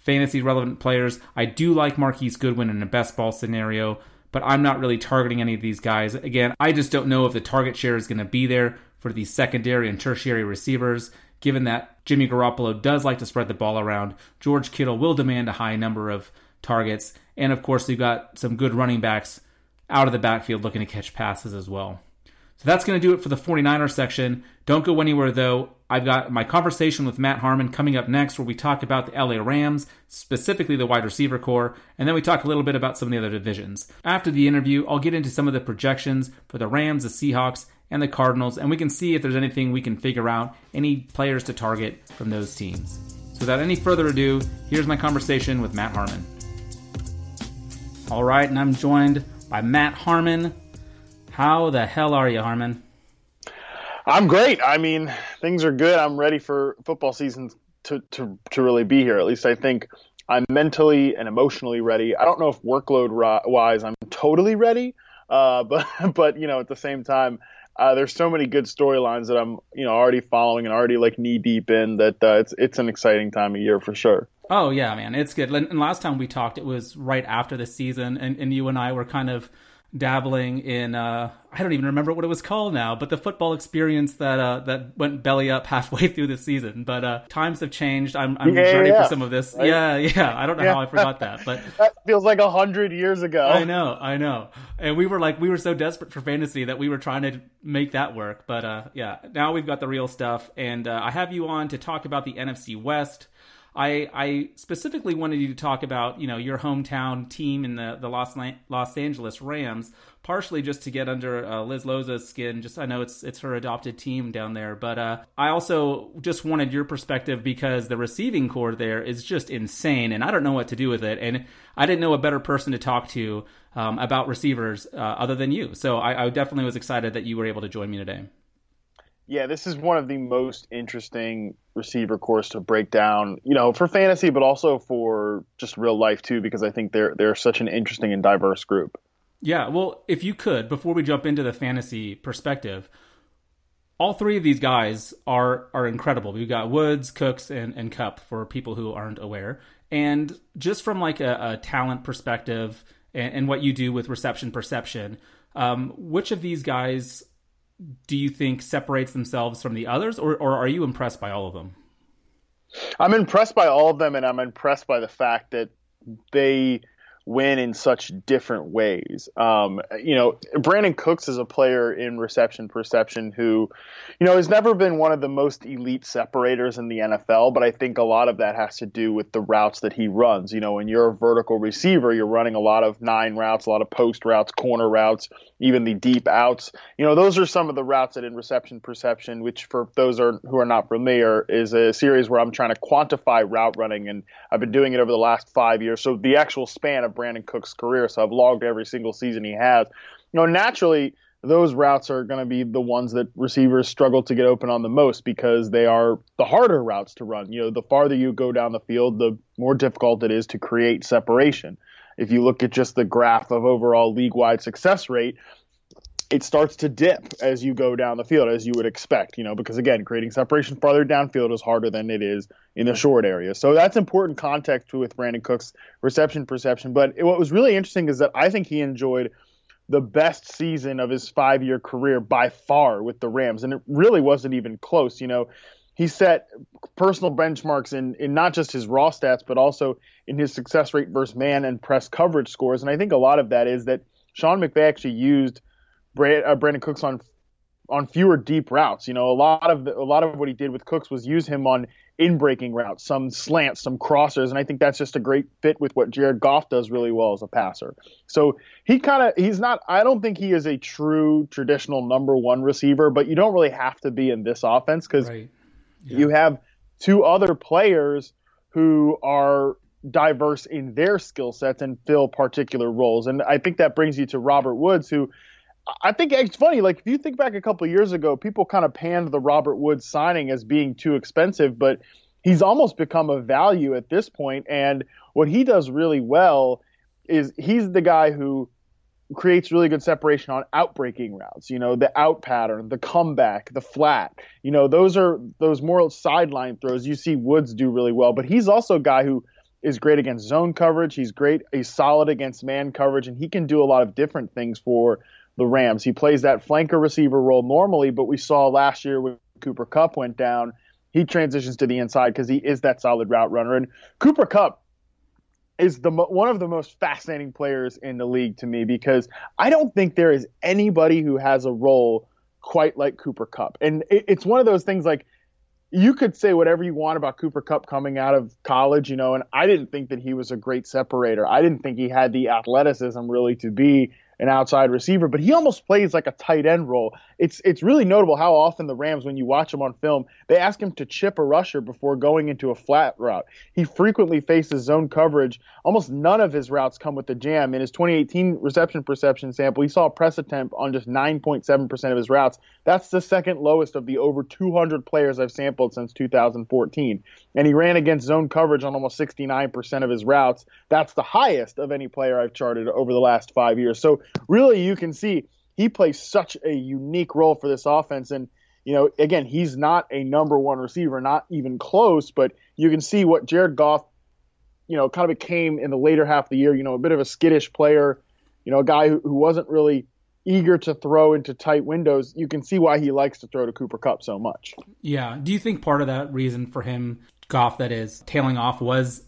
fantasy relevant players. I do like Marquise Goodwin in a best ball scenario, but I'm not really targeting any of these guys. Again, I just don't know if the target share is going to be there for these secondary and tertiary receivers. Given that Jimmy Garoppolo does like to spread the ball around, George Kittle will demand a high number of targets. And of course, we've got some good running backs out of the backfield looking to catch passes as well. So that's going to do it for the 49er section. Don't go anywhere though. I've got my conversation with Matt Harmon coming up next where we talk about the LA Rams, specifically the wide receiver corps, and then we talk a little bit about some of the other divisions. After the interview, I'll get into some of the projections for the Rams, the Seahawks, and the Cardinals, and we can see if there's anything we can figure out, any players to target from those teams. So without any further ado, here's my conversation with Matt Harmon. All right, and I'm joined by Matt Harmon. How the hell are you, Harmon? I'm great. I mean, things are good. I'm ready for football season to, to, to really be here. At least I think I'm mentally and emotionally ready. I don't know if workload wise I'm totally ready, uh, [laughs] but but you know at the same time uh, there's so many good storylines that I'm you know already following and already like knee deep in that uh, it's it's an exciting time of year for sure. Oh yeah, man, it's good. And last time we talked, it was right after the season, and, and you and I were kind of dabbling in uh, I don't even remember what it was called now, but the football experience that uh, that went belly up [laughs] halfway through the season. But uh, times have changed. I'm, I'm yeah, ready yeah. for some of this. Right? Yeah, yeah. I don't know yeah. how I forgot that, but [laughs] that feels like a hundred years ago. I know, I know. And we were like, we were so desperate for fantasy that we were trying to make that work. But uh, yeah, now we've got the real stuff, and uh, I have you on to talk about the NFC West. I, I specifically wanted you to talk about you know your hometown team in the the Los Los Angeles Rams, partially just to get under uh, Liz Loza's skin. Just I know it's it's her adopted team down there, but uh, I also just wanted your perspective because the receiving corps there is just insane, and I don't know what to do with it, and I didn't know a better person to talk to um, about receivers uh, other than you. So I, I definitely was excited that you were able to join me today. Yeah, this is one of the most interesting receiver corps to break down, you know, for fantasy, but also for just real life too, because I think they're they're such an interesting and diverse group. Yeah, well, if you could, before we jump into the fantasy perspective, all three of these guys are are incredible. We've got Woods, Cooks, and, and Kupp for people who aren't aware. And just from like a, a talent perspective and, and, what you do with reception perception, um, which of these guys do you think separates themselves from the others, or, or are you impressed by all of them? I'm impressed by all of them, and I'm impressed by the fact that they win in such different ways. Um, you know, Brandin Cooks is a player in reception perception who, you know, has never been one of the most elite separators in the NFL, but I think a lot of that has to do with the routes that he runs. You know, when you're a vertical receiver, you're running a lot of nine routes, a lot of post routes, corner routes, even the deep outs. You know, those are some of the routes that in reception perception, which for those are, who are not familiar, is a series where I'm trying to quantify route running, and I've been doing it over the last five years. So the actual span of of Brandin Cooks' career, so I've logged every single season he has. You know, naturally, those routes are going to be the ones that receivers struggle to get open on the most because they are the harder routes to run. You know, the farther you go down the field, the more difficult it is to create separation. If you look at just the graph of overall league wide success rate, it starts to dip as you go down the field, as you would expect, you know, because again, creating separation farther downfield is harder than it is in the short area. So that's important context with Brandin Cooks' reception perception. But what was really interesting is that I think he enjoyed the best season of his five year career by far with the Rams. And it really wasn't even close. You know, he set personal benchmarks in, in not just his raw stats, but also in his success rate versus man and press coverage scores. And I think a lot of that is that Sean McVay actually used Uh, Cooks on on fewer deep routes. You know, a lot of the, a lot of what he did with Cooks was use him on in breaking routes, some slants, some crossers, and I think that's just a great fit with what Jared Goff does really well as a passer. So he kind of he's not. I don't think he is a true traditional number one receiver, but you don't really have to be in this offense because right. yeah. you have two other players who are diverse in their skill sets and fill particular roles. And I think that brings you to Robert Woods, who I think it's funny. Like if you think back a couple years ago, people kind of panned the Robert Woods signing as being too expensive, but he's almost become a value at this point. And what he does really well is he's the guy who creates really good separation on outbreaking routes. You know, the out pattern, the comeback, the flat. You know, those are those more sideline throws. You see Woods do really well, but he's also a guy who is great against zone coverage. He's great. He's solid against man coverage, and he can do a lot of different things for the Rams. He plays that flanker receiver role normally, but we saw last year when Cooper Kupp went down, he transitions to the inside because he is that solid route runner. And Cooper Kupp is the one of the most fascinating players in the league to me because I don't think there is anybody who has a role quite like Cooper Kupp. And it, it's one of those things like you could say whatever you want about Cooper Kupp coming out of college, you know, and I didn't think that he was a great separator. I didn't think he had the athleticism really to be an outside receiver, but he almost plays like a tight end role. It's it's really notable how often the Rams, when you watch him on film, they ask him to chip a rusher before going into a flat route. He frequently faces zone coverage. Almost none of his routes come with the jam. In his 2018 reception perception sample, he saw a press attempt on just 9.7% of his routes. That's the second lowest of the over 200 players I've sampled since 2014. And he ran against zone coverage on almost 69% of his routes. That's the highest of any player I've charted over the last five years. So really, you can see he plays such a unique role for this offense. And, you know, again, he's not a number one receiver, not even close, but you can see what Jared Goff, you know, kind of became in the later half of the year, you know, a bit of a skittish player, you know, a guy who, who wasn't really eager to throw into tight windows. You can see why he likes to throw to Cooper Kupp so much. Yeah. Do you think part of that reason for him, Goff, that is tailing off, was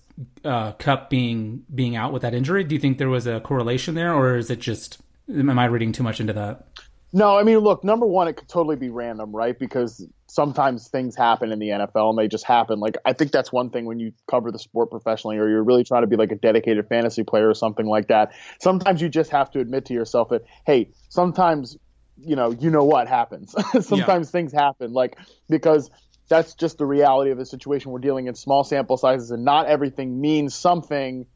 uh, Kupp being being out with that injury? Do you think there was a correlation there, or is it just am I reading too much into that? No, I mean, look, number one, it could totally be random, right? Because sometimes things happen in the NFL and they just happen. Like, I think that's one thing when you cover the sport professionally or you're really trying to be like a dedicated fantasy player or something like that. Sometimes you just have to admit to yourself that, hey, sometimes, you know, you know what happens. [laughs] sometimes yeah. things happen. Like, because that's just the reality of the situation. We're dealing in small sample sizes and not everything means something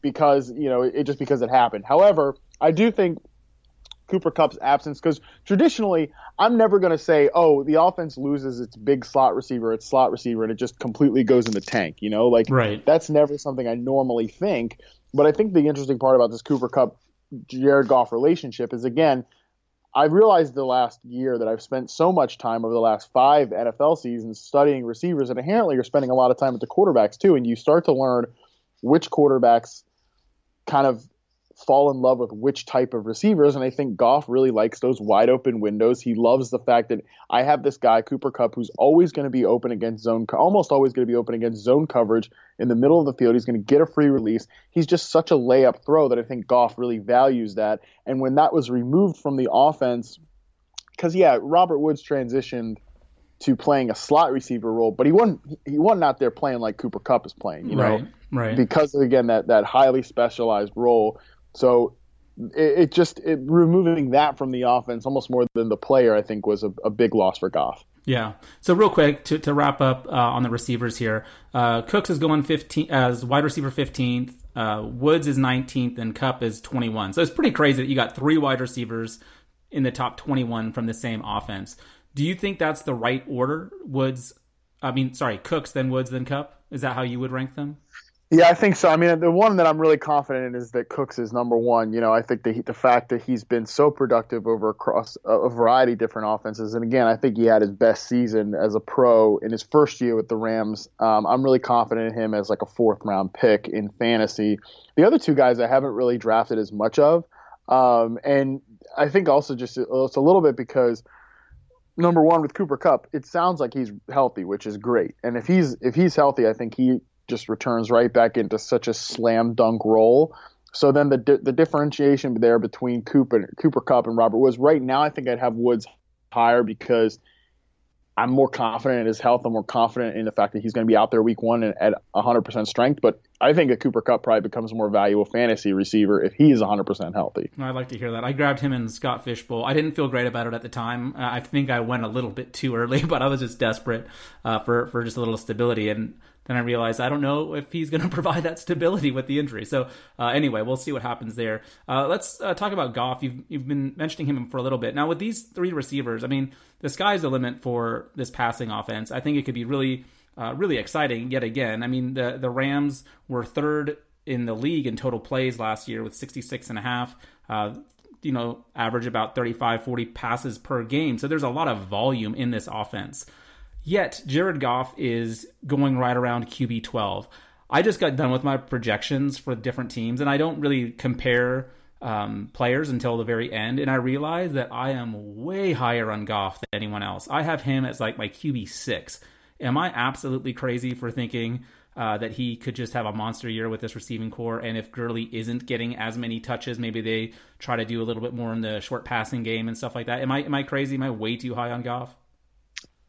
because, you know, it just because it happened. However, I do think Cooper Kupp's absence because traditionally I'm never going to say, oh, the offense loses its big slot receiver, its slot receiver, and it just completely goes in the tank. You know, like right. that's never something I normally think. But I think the interesting part about this Cooper Kupp Jared Goff relationship is again, I've realized the last year that I've spent so much time over the last five NFL seasons studying receivers, and inherently you're spending a lot of time with the quarterbacks too, and you start to learn which quarterbacks kind of fall in love with which type of receivers. And I think Goff really likes those wide open windows. He loves the fact that I have this guy, Cooper Kupp, who's always going to be open against zone, almost always going to be open against zone coverage in the middle of the field. He's going to get a free release. He's just such a layup throw that I think Goff really values that. And when that was removed from the offense, because yeah, Robert Woods transitioned to playing a slot receiver role, but he wasn't he wasn't out there playing like Cooper Kupp is playing, you know, right, right. because again that that highly specialized role. So it, it, just it, removing that from the offense almost more than the player, I think, was a, a big loss for Goff. Yeah. So real quick to, to wrap up uh, on the receivers here, uh, Cooks is going 15 as wide receiver 15th. Uh, Woods is 19th and Kupp is 21. So it's pretty crazy that you got three wide receivers in the top 21 from the same offense. Do you think that's the right order? Woods, I mean, sorry, Cooks, then Woods, then Kupp. Is that how you would rank them? Yeah, I think so. I mean, the one that I'm really confident in is that Cooks is number one. You know, I think the the fact that he's been so productive over across a variety of different offenses, and again, I think he had his best season as a pro in his first year with the Rams. Um, I'm really confident in him as like a fourth round pick in fantasy. The other two guys I haven't really drafted as much of, um, and I think also just it's a little bit because number one with Cooper Kupp, it sounds like he's healthy, which is great. And if he's if he's healthy, I think he just returns right back into such a slam dunk role. So then the the differentiation there between Cooper Cooper Kupp and Robert Woods right now, I think I'd have Woods higher because I'm more confident in his health. I'm more confident in the fact that he's going to be out there week one and at 100% strength. But I think a Cooper Kupp probably becomes a more valuable fantasy receiver if he is 100% healthy. I'd like to hear that. I grabbed him in Scott Fishbowl. I didn't feel great about it at the time. Uh, I think I went a little bit too early, [laughs] but I was just desperate uh, for for just a little stability. And then I realized I don't know if he's going [laughs] to provide that stability with the injury. So uh, anyway, we'll see what happens there. Uh, let's uh, talk about Goff. You've you've been mentioning him for a little bit now. With these three receivers, I mean, the sky's the limit for this passing offense. I think it could be really uh, really exciting yet again. I mean, the the Rams were third in the league in total plays last year with 66 and a half. Uh, you know, average about 35, 40 passes per game. So there's a lot of volume in this offense. Yet Jared Goff is going right around QB 12. I just got done with my projections for different teams, and I don't really compare um, players until the very end. And I realized that I am way higher on Goff than anyone else. I have him as like my QB six. Am I absolutely crazy for thinking uh, that he could just have a monster year with this receiving corps? And if Gurley isn't getting as many touches, maybe they try to do a little bit more in the short passing game and stuff like that. Am I am I crazy? Am I way too high on Goff?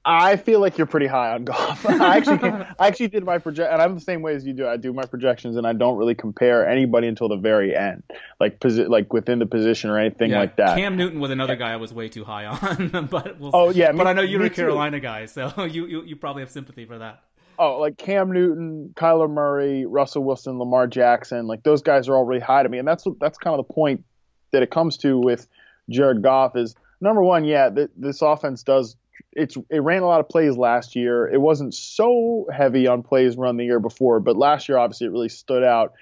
I feel like you're pretty high on Goff. [laughs] I actually, [laughs] I actually did my project, and I'm the same way as you do. I do my projections, and I don't really compare anybody until the very end, like posi- like within the position or anything yeah, like that. Cam Newton was another guy I was way too high on, [laughs] but we'll, oh yeah, but me, I know you're a too. Carolina guy, so you, you you probably have sympathy for that. Oh, like Cam Newton, Kyler Murray, Russell Wilson, Lamar Jackson, like those guys are all really high to me, and that's that's kind of the point that it comes to with Jared Goff is number one, yeah, th- this offense does it's it ran a lot of plays last year. It wasn't so heavy on plays run the year before, but last year obviously it really stood out.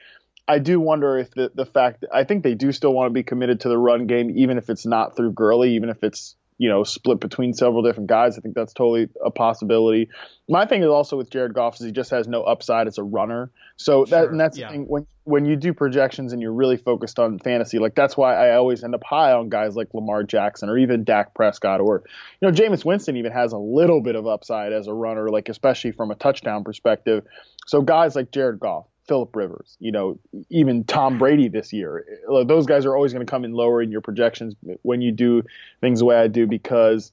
I do wonder if the the fact I think they do still want to be committed to the run game, even if it's not through Gurley, even if it's you know split between several different guys. I think that's totally a possibility. My thing is also with Jared Goff is he just has no upside as a runner. So that Sure, and that's yeah. the thing when when you do projections and you're really focused on fantasy, like that's why I always end up high on guys like Lamar Jackson or even Dak Prescott or you know Jameis Winston even has a little bit of upside as a runner, like especially from a touchdown perspective. So guys like Jared Goff, Philip Rivers, you know, even Tom Brady this year, those guys are always going to come in lower in your projections when you do things the way I do because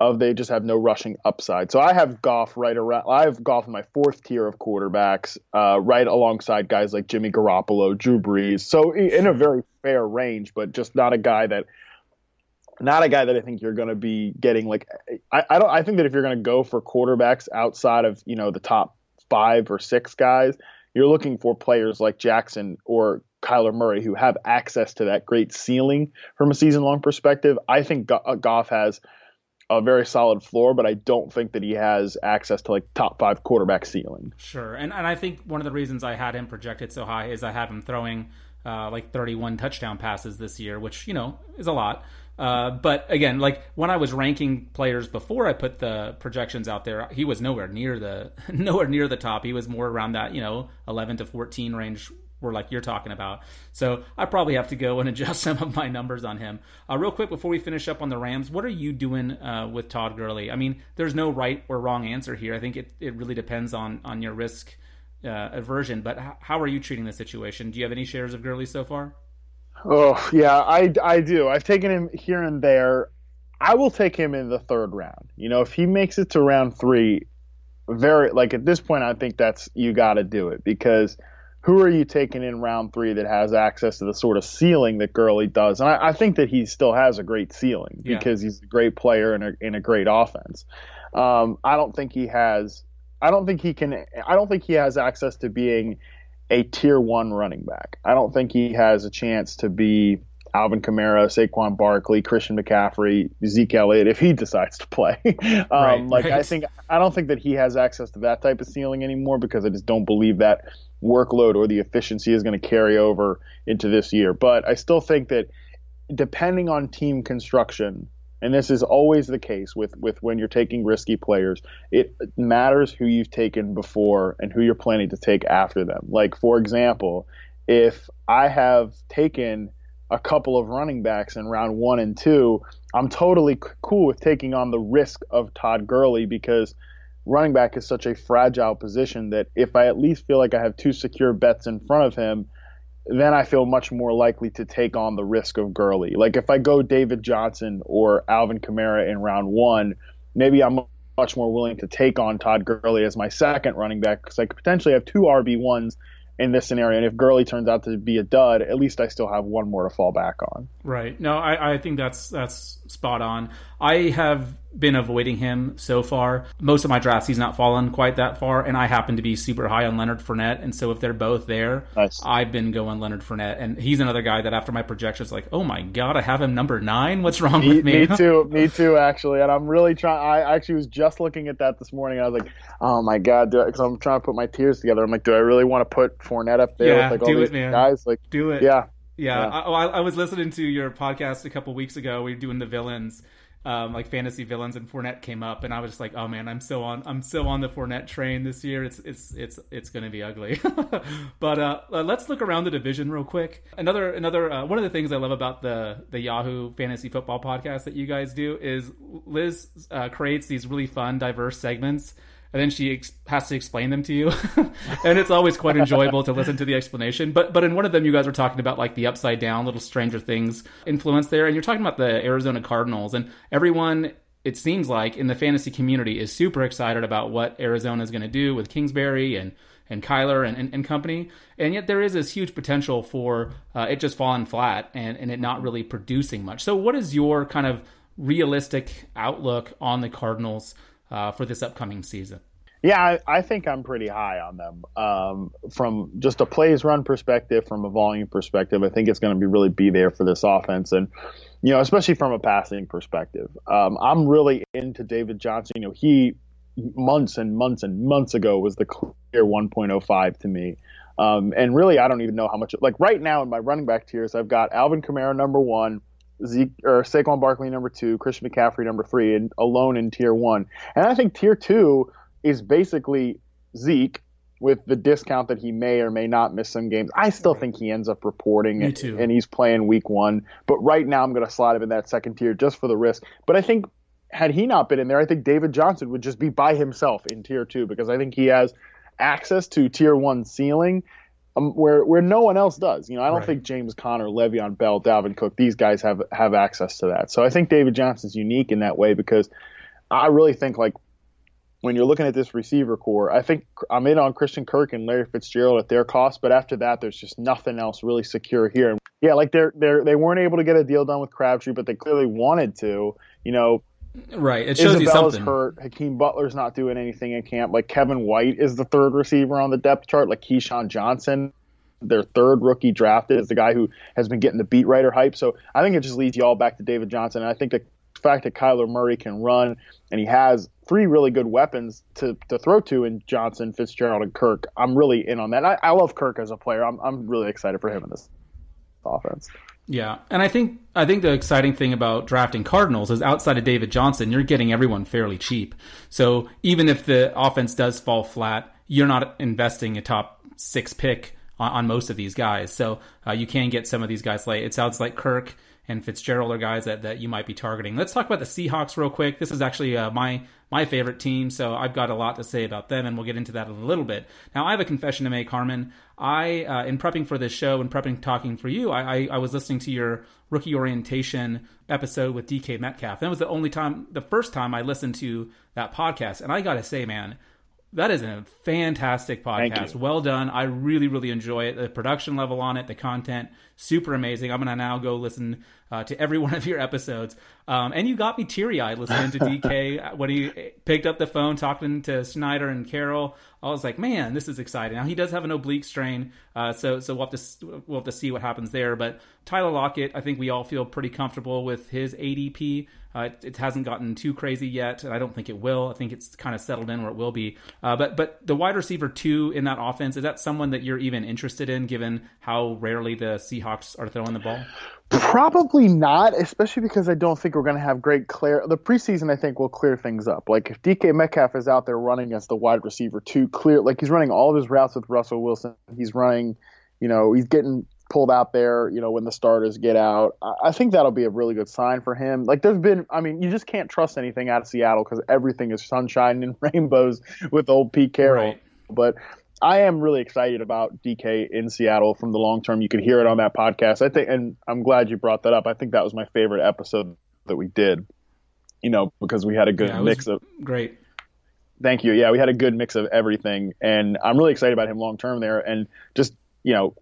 of they just have no rushing upside. So I have Goff right around. I have Goff in my fourth tier of quarterbacks, uh, right alongside guys like Jimmy Garoppolo, Drew Brees. So in a very fair range, but just not a guy that, not a guy that I think you're going to be getting. Like I, I don't. I think that if you're going to go for quarterbacks outside of you know the top five or six guys, you're looking for players like Jackson or Kyler Murray who have access to that great ceiling from a season long perspective. I think uh, Goff has a very solid floor, but I don't think that he has access to like top five quarterback ceiling. Sure, and and I think one of the reasons I had him projected so high is I have him throwing uh, like 31 touchdown passes this year, which you know is a lot. Uh, but again, like when I was ranking players before I put the projections out there, he was nowhere near the [laughs] nowhere near the top. He was more around that you know 11 to 14 range where like you're talking about. So I probably have to go and [laughs] adjust some of my numbers on him. Uh, real quick before we finish up on the Rams, what are you doing uh, with Todd Gurley? I mean, there's no right or wrong answer here. I think it, it really depends on on your risk uh, aversion. But h- how are you treating the situation? Do you have any shares of Gurley so far? Oh yeah, I, I do. I've taken him here and there. I will take him in the third round. You know, if he makes it to round three, very like at this point, I think that's you got to do it because who are you taking in round three that has access to the sort of ceiling that Gurley does? And I, I think that he still has a great ceiling Yeah. because he's a great player in a in a great offense. Um, I don't think he has. I don't think he can. I don't think he has access to being a tier one running back. I don't think he has a chance to be Alvin Kamara, Saquon Barkley, Christian McCaffrey, Zeke Elliott if he [laughs] decides to play. [laughs] um, Right, like I think I don't think that he has access to that type of ceiling anymore because I just don't believe that workload or the efficiency is going to carry over into this year. But I still think that depending on team construction, and this is always the case with, with when you're taking risky players, it matters who you've taken before and who you're planning to take after them. Like, for example, if I have taken a couple of running backs in round one and two, I'm totally cool with taking on the risk of Todd Gurley because running back is such a fragile position that if I at least feel like I have two secure bets in front of him, then I feel much more likely to take on the risk of Gurley. Like if I go David Johnson or Alvin Kamara in round one, maybe I'm much more willing to take on Todd Gurley as my second running back because I could potentially have two RB ones in this scenario. And if Gurley turns out to be a dud, at least I still have one more to fall back on. Right. No, I, I think that's that's spot on. I have been avoiding him so far. Most of my drafts, he's not fallen quite that far, and I happen to be super high on Leonard Fournette. And so if they're both there, Nice. I've been going Leonard Fournette, and he's another guy that after my projections, like, oh my god, I have him number nine. What's wrong Me, with me? me too. [laughs] Me too, actually. And I'm really trying. I actually was just looking at that this morning. I was like, "Oh my god!" Because I'm trying to put my tiers together. I'm like, "Do I really want to put Fournette up there Yeah, with like all these it, guys?" Like, Do it. yeah, Yeah, Yeah. I, oh, I, I was listening to your podcast a couple weeks ago. We were doing the villains, um, like fantasy villains, and Fournette came up, and I was just like, "Oh man, I'm so on, I'm so on the Fournette train this year. It's it's it's it's going to be ugly." [laughs] but uh, uh, let's look around the division real quick. Another another uh, one of the things I love about the the Yahoo Fantasy Football podcast that you guys do is Liz uh, creates these really fun, diverse segments and then she ex- has to explain them to you [laughs] and it's always quite enjoyable to listen to the explanation but but in one of them you guys were talking about like the upside down little stranger things influence there and you're talking about the arizona cardinals and everyone it seems like in the fantasy community is super excited about what Arizona is going to do with Kingsbury and and Kyler and, and, and, company. And yet there is this huge potential for uh, it just falling flat and, and it not really producing much. So, what is your kind of realistic outlook on the Cardinals uh, for this upcoming season? Yeah, I, I, think I'm pretty high on them. Um, from just a plays run perspective, from a volume perspective, I think it's going to be really be there for this offense. And you know, especially from a passing perspective. Um, I'm really into David Johnson. You know, he months and months and months ago was the clear 1.05 to me. Um, and really, I don't even know how much. Like right now in my running back tiers, I've got Alvin Kamara number one, Zeke or Saquon Barkley number two, Christian McCaffrey number three, and alone in tier one. And I think tier two is basically Zeke, with the discount that he may or may not miss some games. I still think he ends up reporting it, and he's playing week one. But right now, I'm going to slide him in that second tier just for the risk. But I think had he not been in there, I think David Johnson would just be by himself in tier two because I think he has access to tier one ceiling. Um, where where no one else does, you know, I don't right. think James Conner, Le'Veon Bell, Dalvin Cook, these guys have have access to that. So I think David Johnson's unique in that way because I really think like when you're looking at this receiver corps, I think I'm in on Christian Kirk and Larry Fitzgerald at their cost, but after that, there's just nothing else really secure here. Yeah, like they're they're they weren't able to get a deal done with Crabtree, but they clearly wanted to. You know, right? It shows Isabella's you something. hurt. Hakeem Butler's not doing anything in camp. Like Kevin White is the third receiver on the depth chart. Like KeeSean Johnson, their third rookie drafted, is the guy who has been getting the beat writer hype. So I think it just leads you all back to David Johnson. And I think the fact that Kyler Murray can run and he has three really good weapons to, to throw to in Johnson, Fitzgerald, and Kirk, I'm really in on that. I, I love Kirk as a player. I'm, I'm really excited for him in this offense. Yeah, and I think I think the exciting thing about drafting Cardinals is outside of David Johnson, you're getting everyone fairly cheap. So even if the offense does fall flat, you're not investing a top six pick on, on most of these guys. So uh, you can get some of these guys late. It sounds like Kirk and Fitzgerald are guys that, that you might be targeting. Let's talk about the Seahawks real quick. This is actually uh, my my favorite team, so I've got a lot to say about them, and we'll get into that in a little bit. Now, I have a confession to make, Harmon. I, uh, in prepping for this show and prepping talking for you, I, I, I was listening to your rookie orientation episode with DK Metcalf. That was the only time, the first time I listened to that podcast, and I got to say, man, that is a fantastic podcast. Well done. I really, really enjoy it. The production level on it, the content, super amazing. I'm going to now go listen uh, to every [laughs] one of your episodes. Um, and you got me teary eyed listening to DK [laughs] when he picked up the phone talking to Schneider and Carroll. I was like, man, this is exciting. Now he does have an oblique strain, uh, so so we'll have to we'll have to see what happens there. But Tyler Lockett, I think we all feel pretty comfortable with his ADP. Uh, it, it, hasn't gotten too crazy yet, and I don't think it will. I think it's kind of settled in where it will be. Uh, but but the wide receiver two in that offense is that someone that you're even interested in, given how rarely the Seahawks are throwing the ball? Probably not, especially because I don't think we're going to have great clear. The preseason, I think, will clear things up. Like if DK Metcalf is out there running as the wide receiver two, clear like he's running all of his routes with Russell Wilson. He's running, you know, he's getting pulled out there, you know, when the starters get out. I think that'll be a really good sign for him. Like there's been, I mean, you just can't trust anything out of Seattle because everything is sunshine and [laughs] rainbows with old Pete Carroll. Right. But I am really excited about DK in Seattle from the long term. You could hear it on that podcast. I think, and I'm glad you brought that up. I think that was my favorite episode that we did. You know, because we had a good yeah, mix of great. Thank you. Yeah, we had a good mix of everything, and I'm really excited about him long term there. And just you know,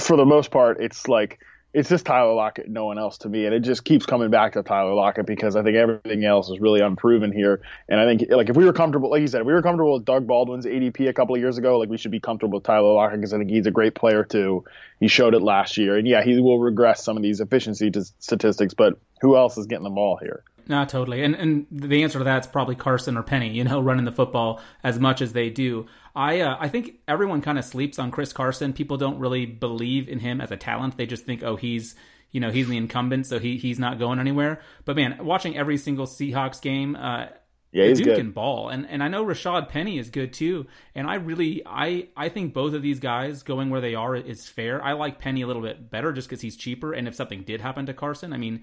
for the most part, it's like it's just Tyler Lockett, no one else to me, and it just keeps coming back to Tyler Lockett because I think everything else is really unproven here. And I think like if we were comfortable, like you said, if we were comfortable with Doug Baldwin's ADP a couple of years ago, like we should be comfortable with Tyler Lockett because I think he's a great player too. He showed it last year, and yeah, he will regress some of these efficiency statistics, but who else is getting the ball here? No, totally. And and the answer to that's probably Carson or Penny, you know, [laughs] running the football as much as they do. I uh, I think everyone kind of sleeps on Chris Carson. People don't really believe in him as a talent. They just think, oh, he's you know he's the incumbent, so he he's not going anywhere. But man, watching every single Seahawks game, uh, yeah, he's dude good. can ball, and and I know Rashaad Penny is good too. And I really I I think both of these guys going where they are is fair. I like Penny a little bit better just because he's cheaper. And if something did happen to Carson, I mean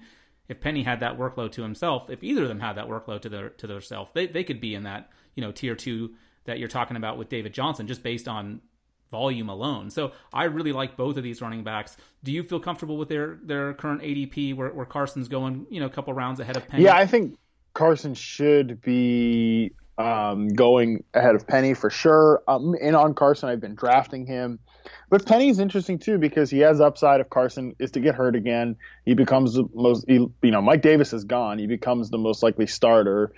if Penny had that workload to himself, if either of them had that workload to their to themselves, they they could be in that you know tier two that you're talking about with David Johnson, just based on volume alone. So I really like both of these running backs. Do you feel comfortable with their their current ADP where, where Carson's going, you know, a couple rounds ahead of Penny? Yeah, I think Carson should be um, going ahead of Penny for sure. Um, and on Carson, I've been drafting him. But Penny's interesting too because he has upside. If Carson is to get hurt again, he becomes the most. He, you know, Mike Davis is gone. He becomes the most likely starter.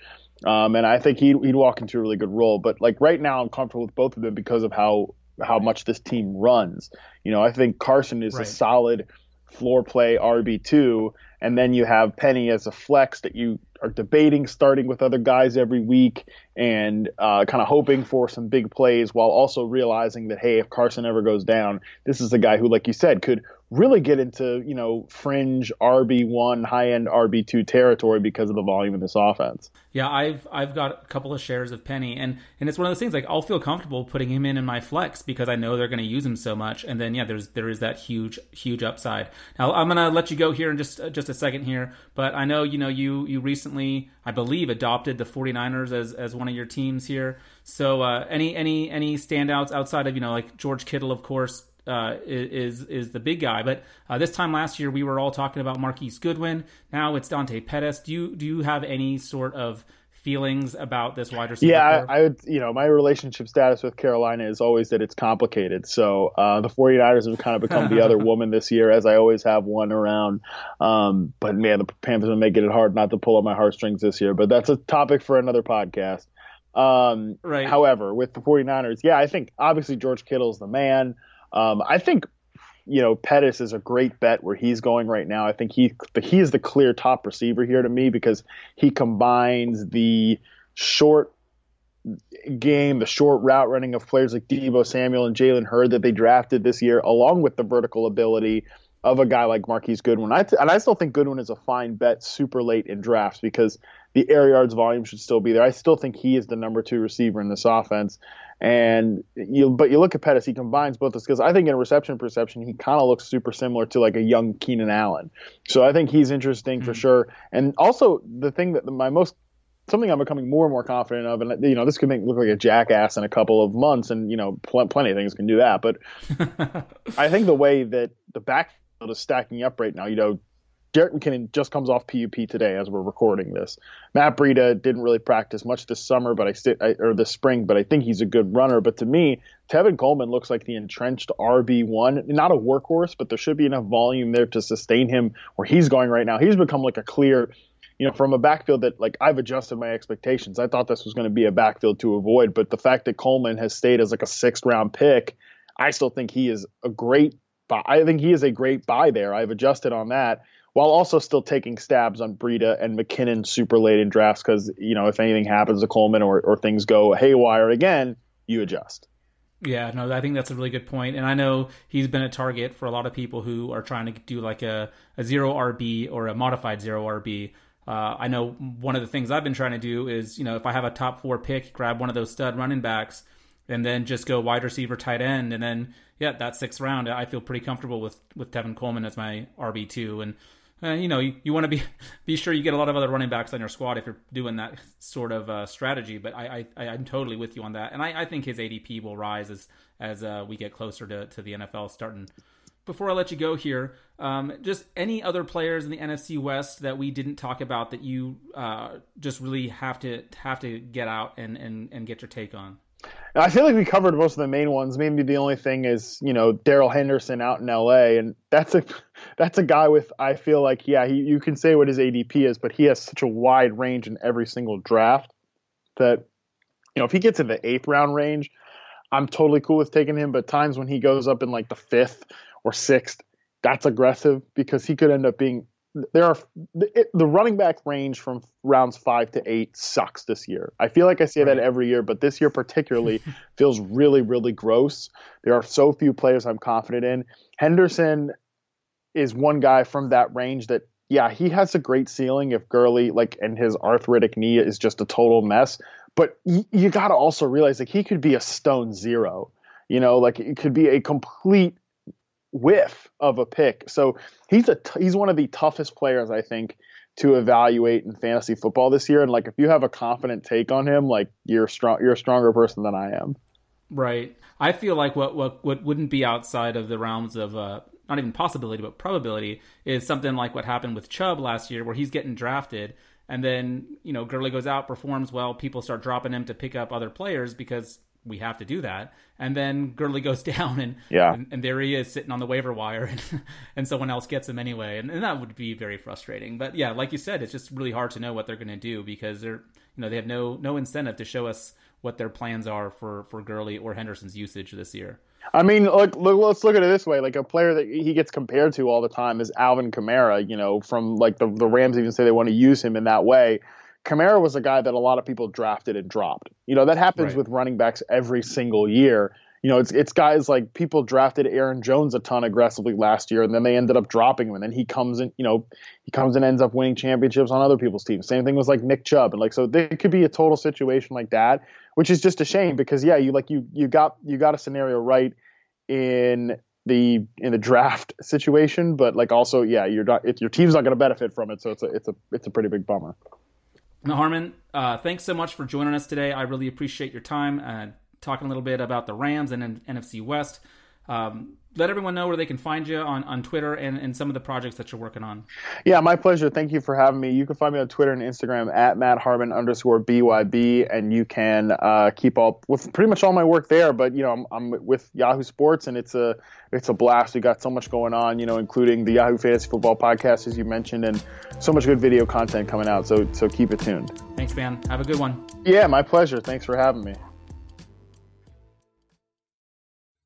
Um, and I think he'd, he'd walk into a really good role. But like right now, I'm comfortable with both of them because of how how much this team runs. You know, I think Carson is right. a solid floor play RB two, and then you have Penny as a flex that you are debating starting with other guys every week and uh, kind of hoping for some big plays while also realizing that hey, if Carson ever goes down, this is a guy who, like you said, could really get into you know fringe RB one, high end RB two territory because of the volume of this offense. Yeah, I've I've got a couple of shares of Penny, and and it's one of those things like I'll feel comfortable putting him in in my flex because I know they're going to use him so much, and then yeah, there's there is that huge huge upside. Now I'm going to let you go here in just just a second here, but I know you know you you recently I believe adopted the 49ers as as one of your teams here. So uh, any any any standouts outside of you know like George Kittle, of course, uh, is is the big guy. But uh, this time last year, we were all talking about Marquise Goodwin. Now it's Dante Pettis. Do you do you have any sort of feelings about this wide receiver? Yeah, I, I, would. You know, my relationship status with Carolina is always that it's complicated. So uh, the 49ers have kind of become the other [laughs] woman this year, as I always have one around. Um, but man, the Panthers are making it hard not to pull on my heartstrings this year. But that's a topic for another podcast. Um, right. However, with the 49ers, yeah, I think obviously George Kittle is the man. Um, I think you know Pettis is a great bet where he's going right now. I think he he is the clear top receiver here to me because he combines the short game, the short route running of players like Deebo Samuel and Jalen Hurd that they drafted this year, along with the vertical ability of a guy like Marquise Goodwin. I t- and I still think Goodwin is a fine bet super late in drafts because the air yards volume should still be there. I still think he is the number two receiver in this offense. And you, but you look at Pettis, he combines both this because I think in reception perception, he kind of looks super similar to like a young Keenan Allen. So I think he's interesting mm-hmm. for sure. And also the thing that my most something I'm becoming more and more confident of, and you know, this could make look like a jackass in a couple of months, and you know, pl- plenty of things can do that. But [laughs] I think the way that the backfield is stacking up right now, you know, Jerick McKinnon just comes off PUP today as we're recording this. Matt Breida didn't really practice much this summer, but I, st- I or this spring, but I think he's a good runner. But to me, Tevin Coleman looks like the entrenched RB one, not a workhorse, but there should be enough volume there to sustain him where he's going right now. He's become like a clear, you know, from a backfield that like I've adjusted my expectations. I thought this was going to be a backfield to avoid, but the fact that Coleman has stayed as like a sixth round pick, I still think he is a great. Buy. I think he is a great buy there. I've adjusted on that while also still taking stabs on Breida and McKinnon super late in drafts because, you know, if anything happens to Coleman or, or things go haywire again, you adjust. Yeah, no, I think that's a really good point. And I know he's been a target for a lot of people who are trying to do like a, a zero RB or a modified zero RB. Uh, I know one of the things I've been trying to do is, you know, if I have a top four pick, grab one of those stud running backs and then just go wide receiver, tight end. And then, yeah, that sixth round, I feel pretty comfortable with, with Tevin Coleman as my RB2. And uh, you know, you, you want to be [laughs] be sure you get a lot of other running backs on your squad if you're doing that sort of uh, strategy. But I, I I'm totally with you on that, and I, I think his ADP will rise as as uh, we get closer to, to the NFL starting. Before I let you go here, um, just any other players in the NFC West that we didn't talk about that you uh, just really have to have to get out and, and, and get your take on. I feel like we covered most of the main ones. Maybe the only thing is, you know, Darrell Henderson out in LA, and that's a [laughs] that's a guy with I feel like yeah, he, you can say what his ADP is, but he has such a wide range in every single draft that you know if he gets in the eighth round range, I'm totally cool with taking him. But times when he goes up in like the fifth or sixth, that's aggressive because he could end up being there are the, the, running back range from rounds five to eight sucks this year. I feel like I say right. that every year, but this year [laughs] particularly feels really, really gross. There are so few players I'm confident in. Henderson is one guy from that range that, yeah, he has a great ceiling if Gurley, like, and his arthritic knee is just a total mess. But y- you got to also realize, like, he could be a stone zero. You know, like, it could be a complete whiff of a pick. So he's a t- he's one of the toughest players I think to evaluate in fantasy football this year. And like if you have a confident take on him, like you're strong you're a stronger person than I am. Right. I feel like what what what wouldn't be outside of the realms of uh not even possibility but probability is something like what happened with Chubb last year where he's getting drafted And then, you know, Gurley goes out, performs well. People start dropping him to pick up other players because we have to do that. And then Gurley goes [laughs] down, and yeah, and, and there he is sitting on the waiver wire, and, [laughs] and someone else gets him anyway, and, and that would be very frustrating. But yeah, like you said, it's just really hard to know what they're going to do because they're you know they have no no incentive to show us what their plans are for for Gurley or Henderson's usage this year. I mean, look, look, let's look at it this way. Like a player that he gets compared to all the time is Alvin Kamara. You know, from like the the Rams even say they want to use him in that way. Kamara was a guy that a lot of people drafted and dropped. You know, that happens right. with running backs every single year. You know, it's it's guys like people drafted Aaron Jones a ton aggressively last year, and then they ended up dropping him, and then he comes in. You know, he comes and ends up winning championships on other people's teams. Same thing was like Nick Chubb, and like so, there could be a total situation like that, which is just a shame because yeah, you like you you got you got a scenario right in the in the draft situation, but like also yeah, you're not it, your team's not going to benefit from it, so it's a it's a it's a pretty big bummer. Now, Harmon, uh, thanks so much for joining us today. I really appreciate your time uh, talking a little bit about the Rams and, and NFC West. Um, let everyone know where they can find you on, on Twitter and, and some of the projects that you're working on. Yeah, my pleasure. Thank you for having me. You can find me on Twitter and Instagram at Matt Harmon underscore BYB, and you can uh, keep up with pretty much all my work there. But you know, I'm, I'm, with Yahoo Sports, and it's a it's a blast. We got so much going on, you know, including the Yahoo Fantasy Football podcast, as you mentioned, and so much good video content coming out. So so keep it tuned. Thanks, man. Have a good one. Yeah, my pleasure. Thanks for having me.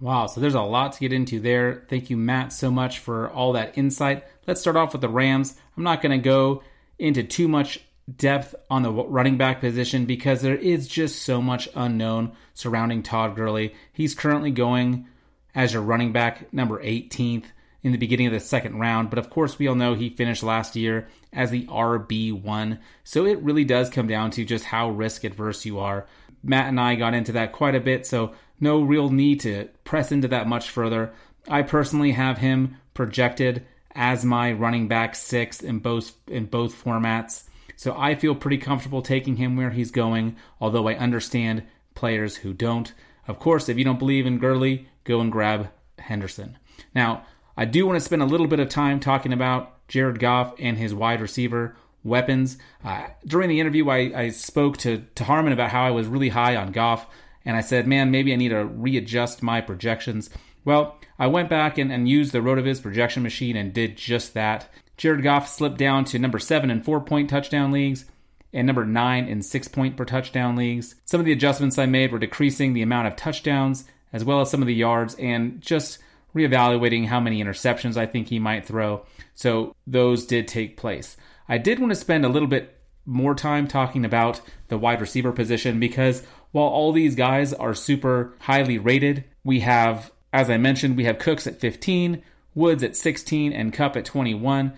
Wow, so there's a lot to get into there. Thank you, Matt, so much for all that insight. Let's start off with the Rams. I'm not going to go into too much depth on the running back position because there is just so much unknown surrounding Todd Gurley. He's currently going as your running back number 18th in the beginning of the second round, but of course, we all know he finished last year as the RB1. So it really does come down to just how risk adverse you are. Matt and I got into that quite a bit, so no real need to press into that much further. I personally have him projected as my running back sixth in both in both formats. So I feel pretty comfortable taking him where he's going, although I understand players who don't. Of course, if you don't believe in Gurley, go and grab Henderson. Now, I do want to spend a little bit of time talking about Jared Goff and his wide receiver weapons. Uh, during the interview, I, I spoke to, to Harmon about how I was really high on Goff and I said, man, maybe I need to readjust my projections. Well, I went back and, and used the RotoViz projection machine and did just that. Jared Goff slipped down to number seven in four point touchdown leagues and number nine in six point per touchdown leagues. Some of the adjustments I made were decreasing the amount of touchdowns as well as some of the yards and just reevaluating how many interceptions I think he might throw. So those did take place. I did want to spend a little bit more time talking about the wide receiver position because while all these guys are super highly rated, we have, as I mentioned, we have Cooks at 15, Woods at 16, and Kupp at 21.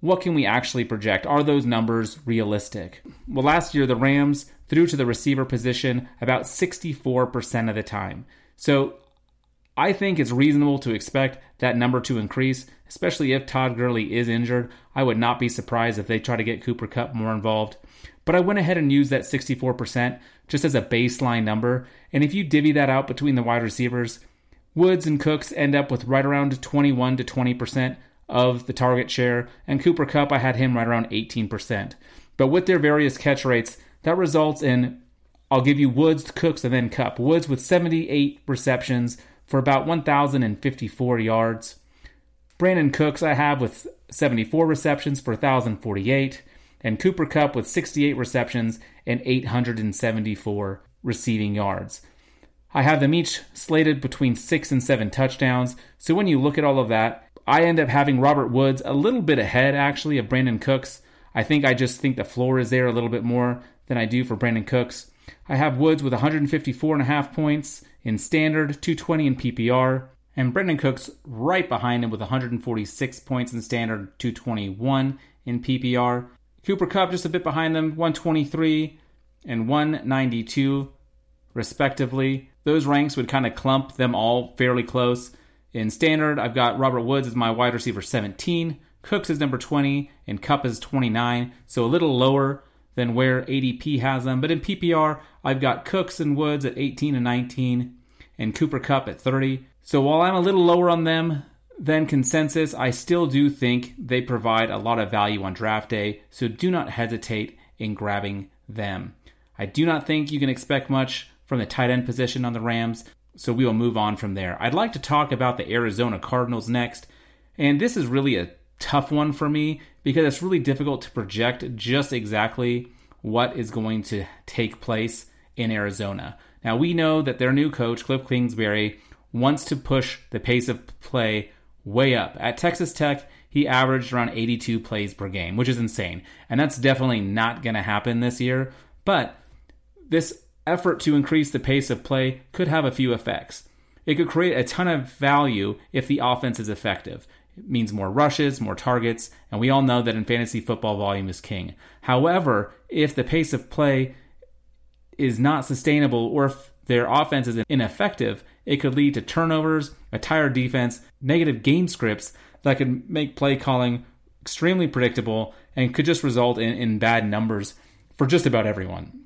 What can we actually project? Are those numbers realistic? Well, last year the Rams threw to the receiver position about 64% of the time. So I think it's reasonable to expect that number to increase, especially if Todd Gurley is injured. I would not be surprised if they try to get Cooper Kupp more involved. But I went ahead and used that 64% just as a baseline number. And if you divvy that out between the wide receivers, Woods and Cooks end up with right around 21 to 20% of the target share, and Cooper Kupp, I had him right around 18%. But with their various catch rates, that results in I'll give you Woods, Cooks, and then Kupp. Woods with 78 receptions for about 1,054 yards. Brandin Cooks, I have with 74 receptions for 1,048 and Cooper Kupp with 68 receptions and 874 receiving yards. I have them each slated between six and seven touchdowns. So when you look at all of that, I end up having Robert Woods a little bit ahead, actually, of Brandin Cooks. I think I just think the floor is there a little bit more than I do for Brandin Cooks. I have Woods with 154.5 points in standard, 220 in PPR, and Brandin Cooks right behind him with 146 points in standard, 221 in PPR. Cooper Kupp just a bit behind them, 123 and 192 respectively. Those ranks would kind of clump them all fairly close. In standard, I've got Robert Woods as my wide receiver 17, Cooks is number 20, and Kupp is 29, so a little lower than where ADP has them. But in PPR, I've got Cooks and Woods at 18 and 19, and Cooper Kupp at 30. So while I'm a little lower on them than consensus, I still do think they provide a lot of value on draft day, so do not hesitate in grabbing them. I do not think you can expect much from the tight end position on the Rams, so we will move on from there. I'd like to talk about the Arizona Cardinals next, and this is really a tough one for me because it's really difficult to project just exactly what is going to take place in Arizona. Now, we know that their new coach, Cliff Kingsbury, wants to push the pace of play way up. At Texas Tech, he averaged around 82 plays per game, which is insane. And that's definitely not going to happen this year. But this effort to increase the pace of play could have a few effects. It could create a ton of value if the offense is effective. It means more rushes, more targets, and we all know that in fantasy football, volume is king. However, if the pace of play is not sustainable or if their offense is ineffective, it could lead to turnovers, a tired defense, negative game scripts that could make play calling extremely predictable and could just result in, in bad numbers for just about everyone.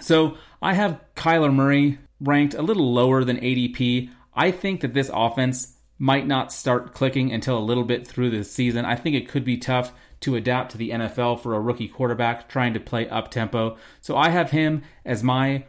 So I have Kyler Murray ranked a little lower than ADP. I think that this offense might not start clicking until a little bit through the season. I think it could be tough to adapt to the NFL for a rookie quarterback trying to play up tempo. So I have him as my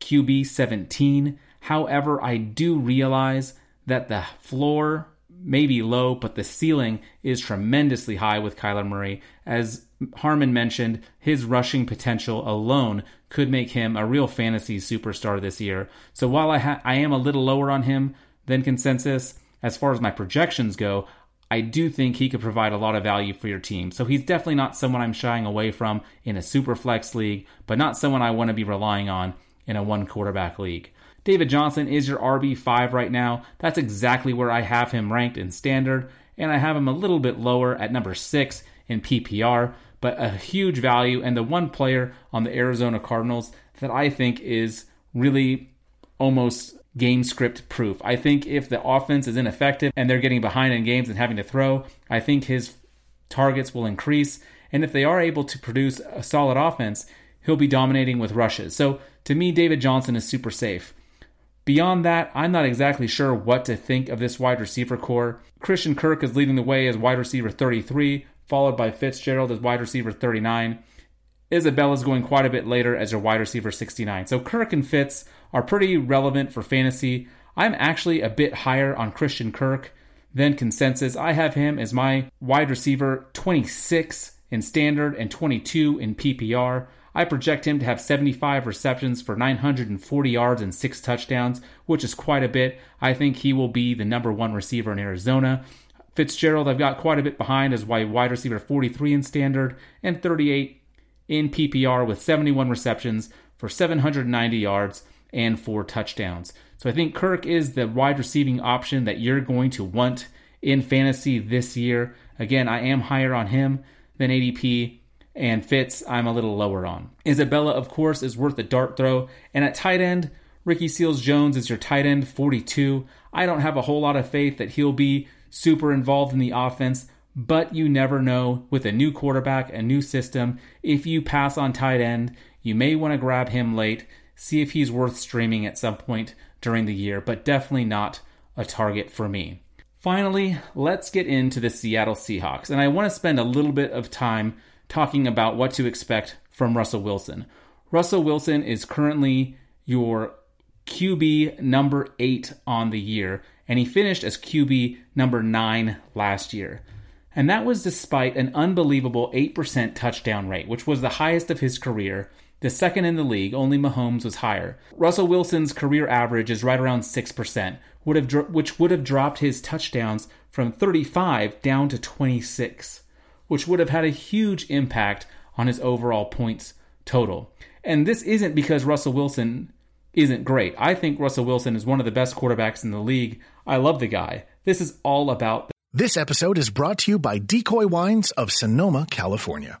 QB 17. However, I do realize that the floor may be low, but the ceiling is tremendously high with Kyler Murray. As Harmon mentioned, his rushing potential alone could make him a real fantasy superstar this year. So while I, ha- I am a little lower on him than consensus, as far as my projections go, I do think he could provide a lot of value for your team. So he's definitely not someone I'm shying away from in a super flex league, but not someone I want to be relying on in a one quarterback league. David Johnson is your RB5 right now. That's exactly where I have him ranked in standard, and I have him a little bit lower at number 6 in PPR, but a huge value and the one player on the Arizona Cardinals that I think is really almost game script proof. I think if the offense is ineffective and they're getting behind in games and having to throw, I think his targets will increase. And if they are able to produce a solid offense, he'll be dominating with rushes. So to me, David Johnson is super safe. Beyond that, I'm not exactly sure what to think of this wide receiver corps. Christian Kirk is leading the way as wide receiver 33, followed by Fitzgerald as wide receiver 39. Isabella is going quite a bit later as your wide receiver 69. So Kirk and Fitz are pretty relevant for fantasy. I'm actually a bit higher on Christian Kirk than consensus. I have him as my wide receiver 26 in standard and 22 in PPR. I project him to have 75 receptions for 940 yards and six touchdowns, which is quite a bit. I think he will be the number one receiver in Arizona. Fitzgerald, I've got quite a bit behind as wide receiver 43 in standard and 38 in PPR with 71 receptions for 790 yards and four touchdowns. So I think Kirk is the wide receiving option that you're going to want in fantasy this year. Again, I am higher on him than ADP, and Fitz, I'm a little lower on. Isabella, of course, is worth a dart throw. And at tight end, Ricky Seals Jones is your tight end, 42. I don't have a whole lot of faith that he'll be super involved in the offense, but you never know with a new quarterback, a new system. If you pass on tight end, you may want to grab him late, see if he's worth streaming at some point during the year, but definitely not a target for me. Finally, let's get into the Seattle Seahawks, and I want to spend a little bit of time talking about what to expect from Russell Wilson. Russell Wilson is currently your QB number eight on the year, and he finished as QB number nine last year. And that was despite an unbelievable 8% touchdown rate, which was the highest of his career. The second in the league, only Mahomes was higher. Russell Wilson's career average is right around 6%, would have, which would have dropped his touchdowns from 35 down to 26, which would have had a huge impact on his overall points total. And this isn't because Russell Wilson isn't great. I think Russell Wilson is one of the best quarterbacks in the league. I love the guy. This is all about. This episode is brought to you by Decoy Wines of Sonoma, California.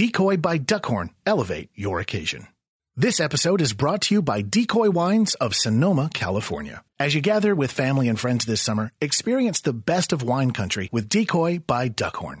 Decoy by Duckhorn elevate your occasion. This episode is brought to you by Decoy Wines of Sonoma, California. As you gather with family and friends this summer, experience the best of wine country with Decoy by Duckhorn.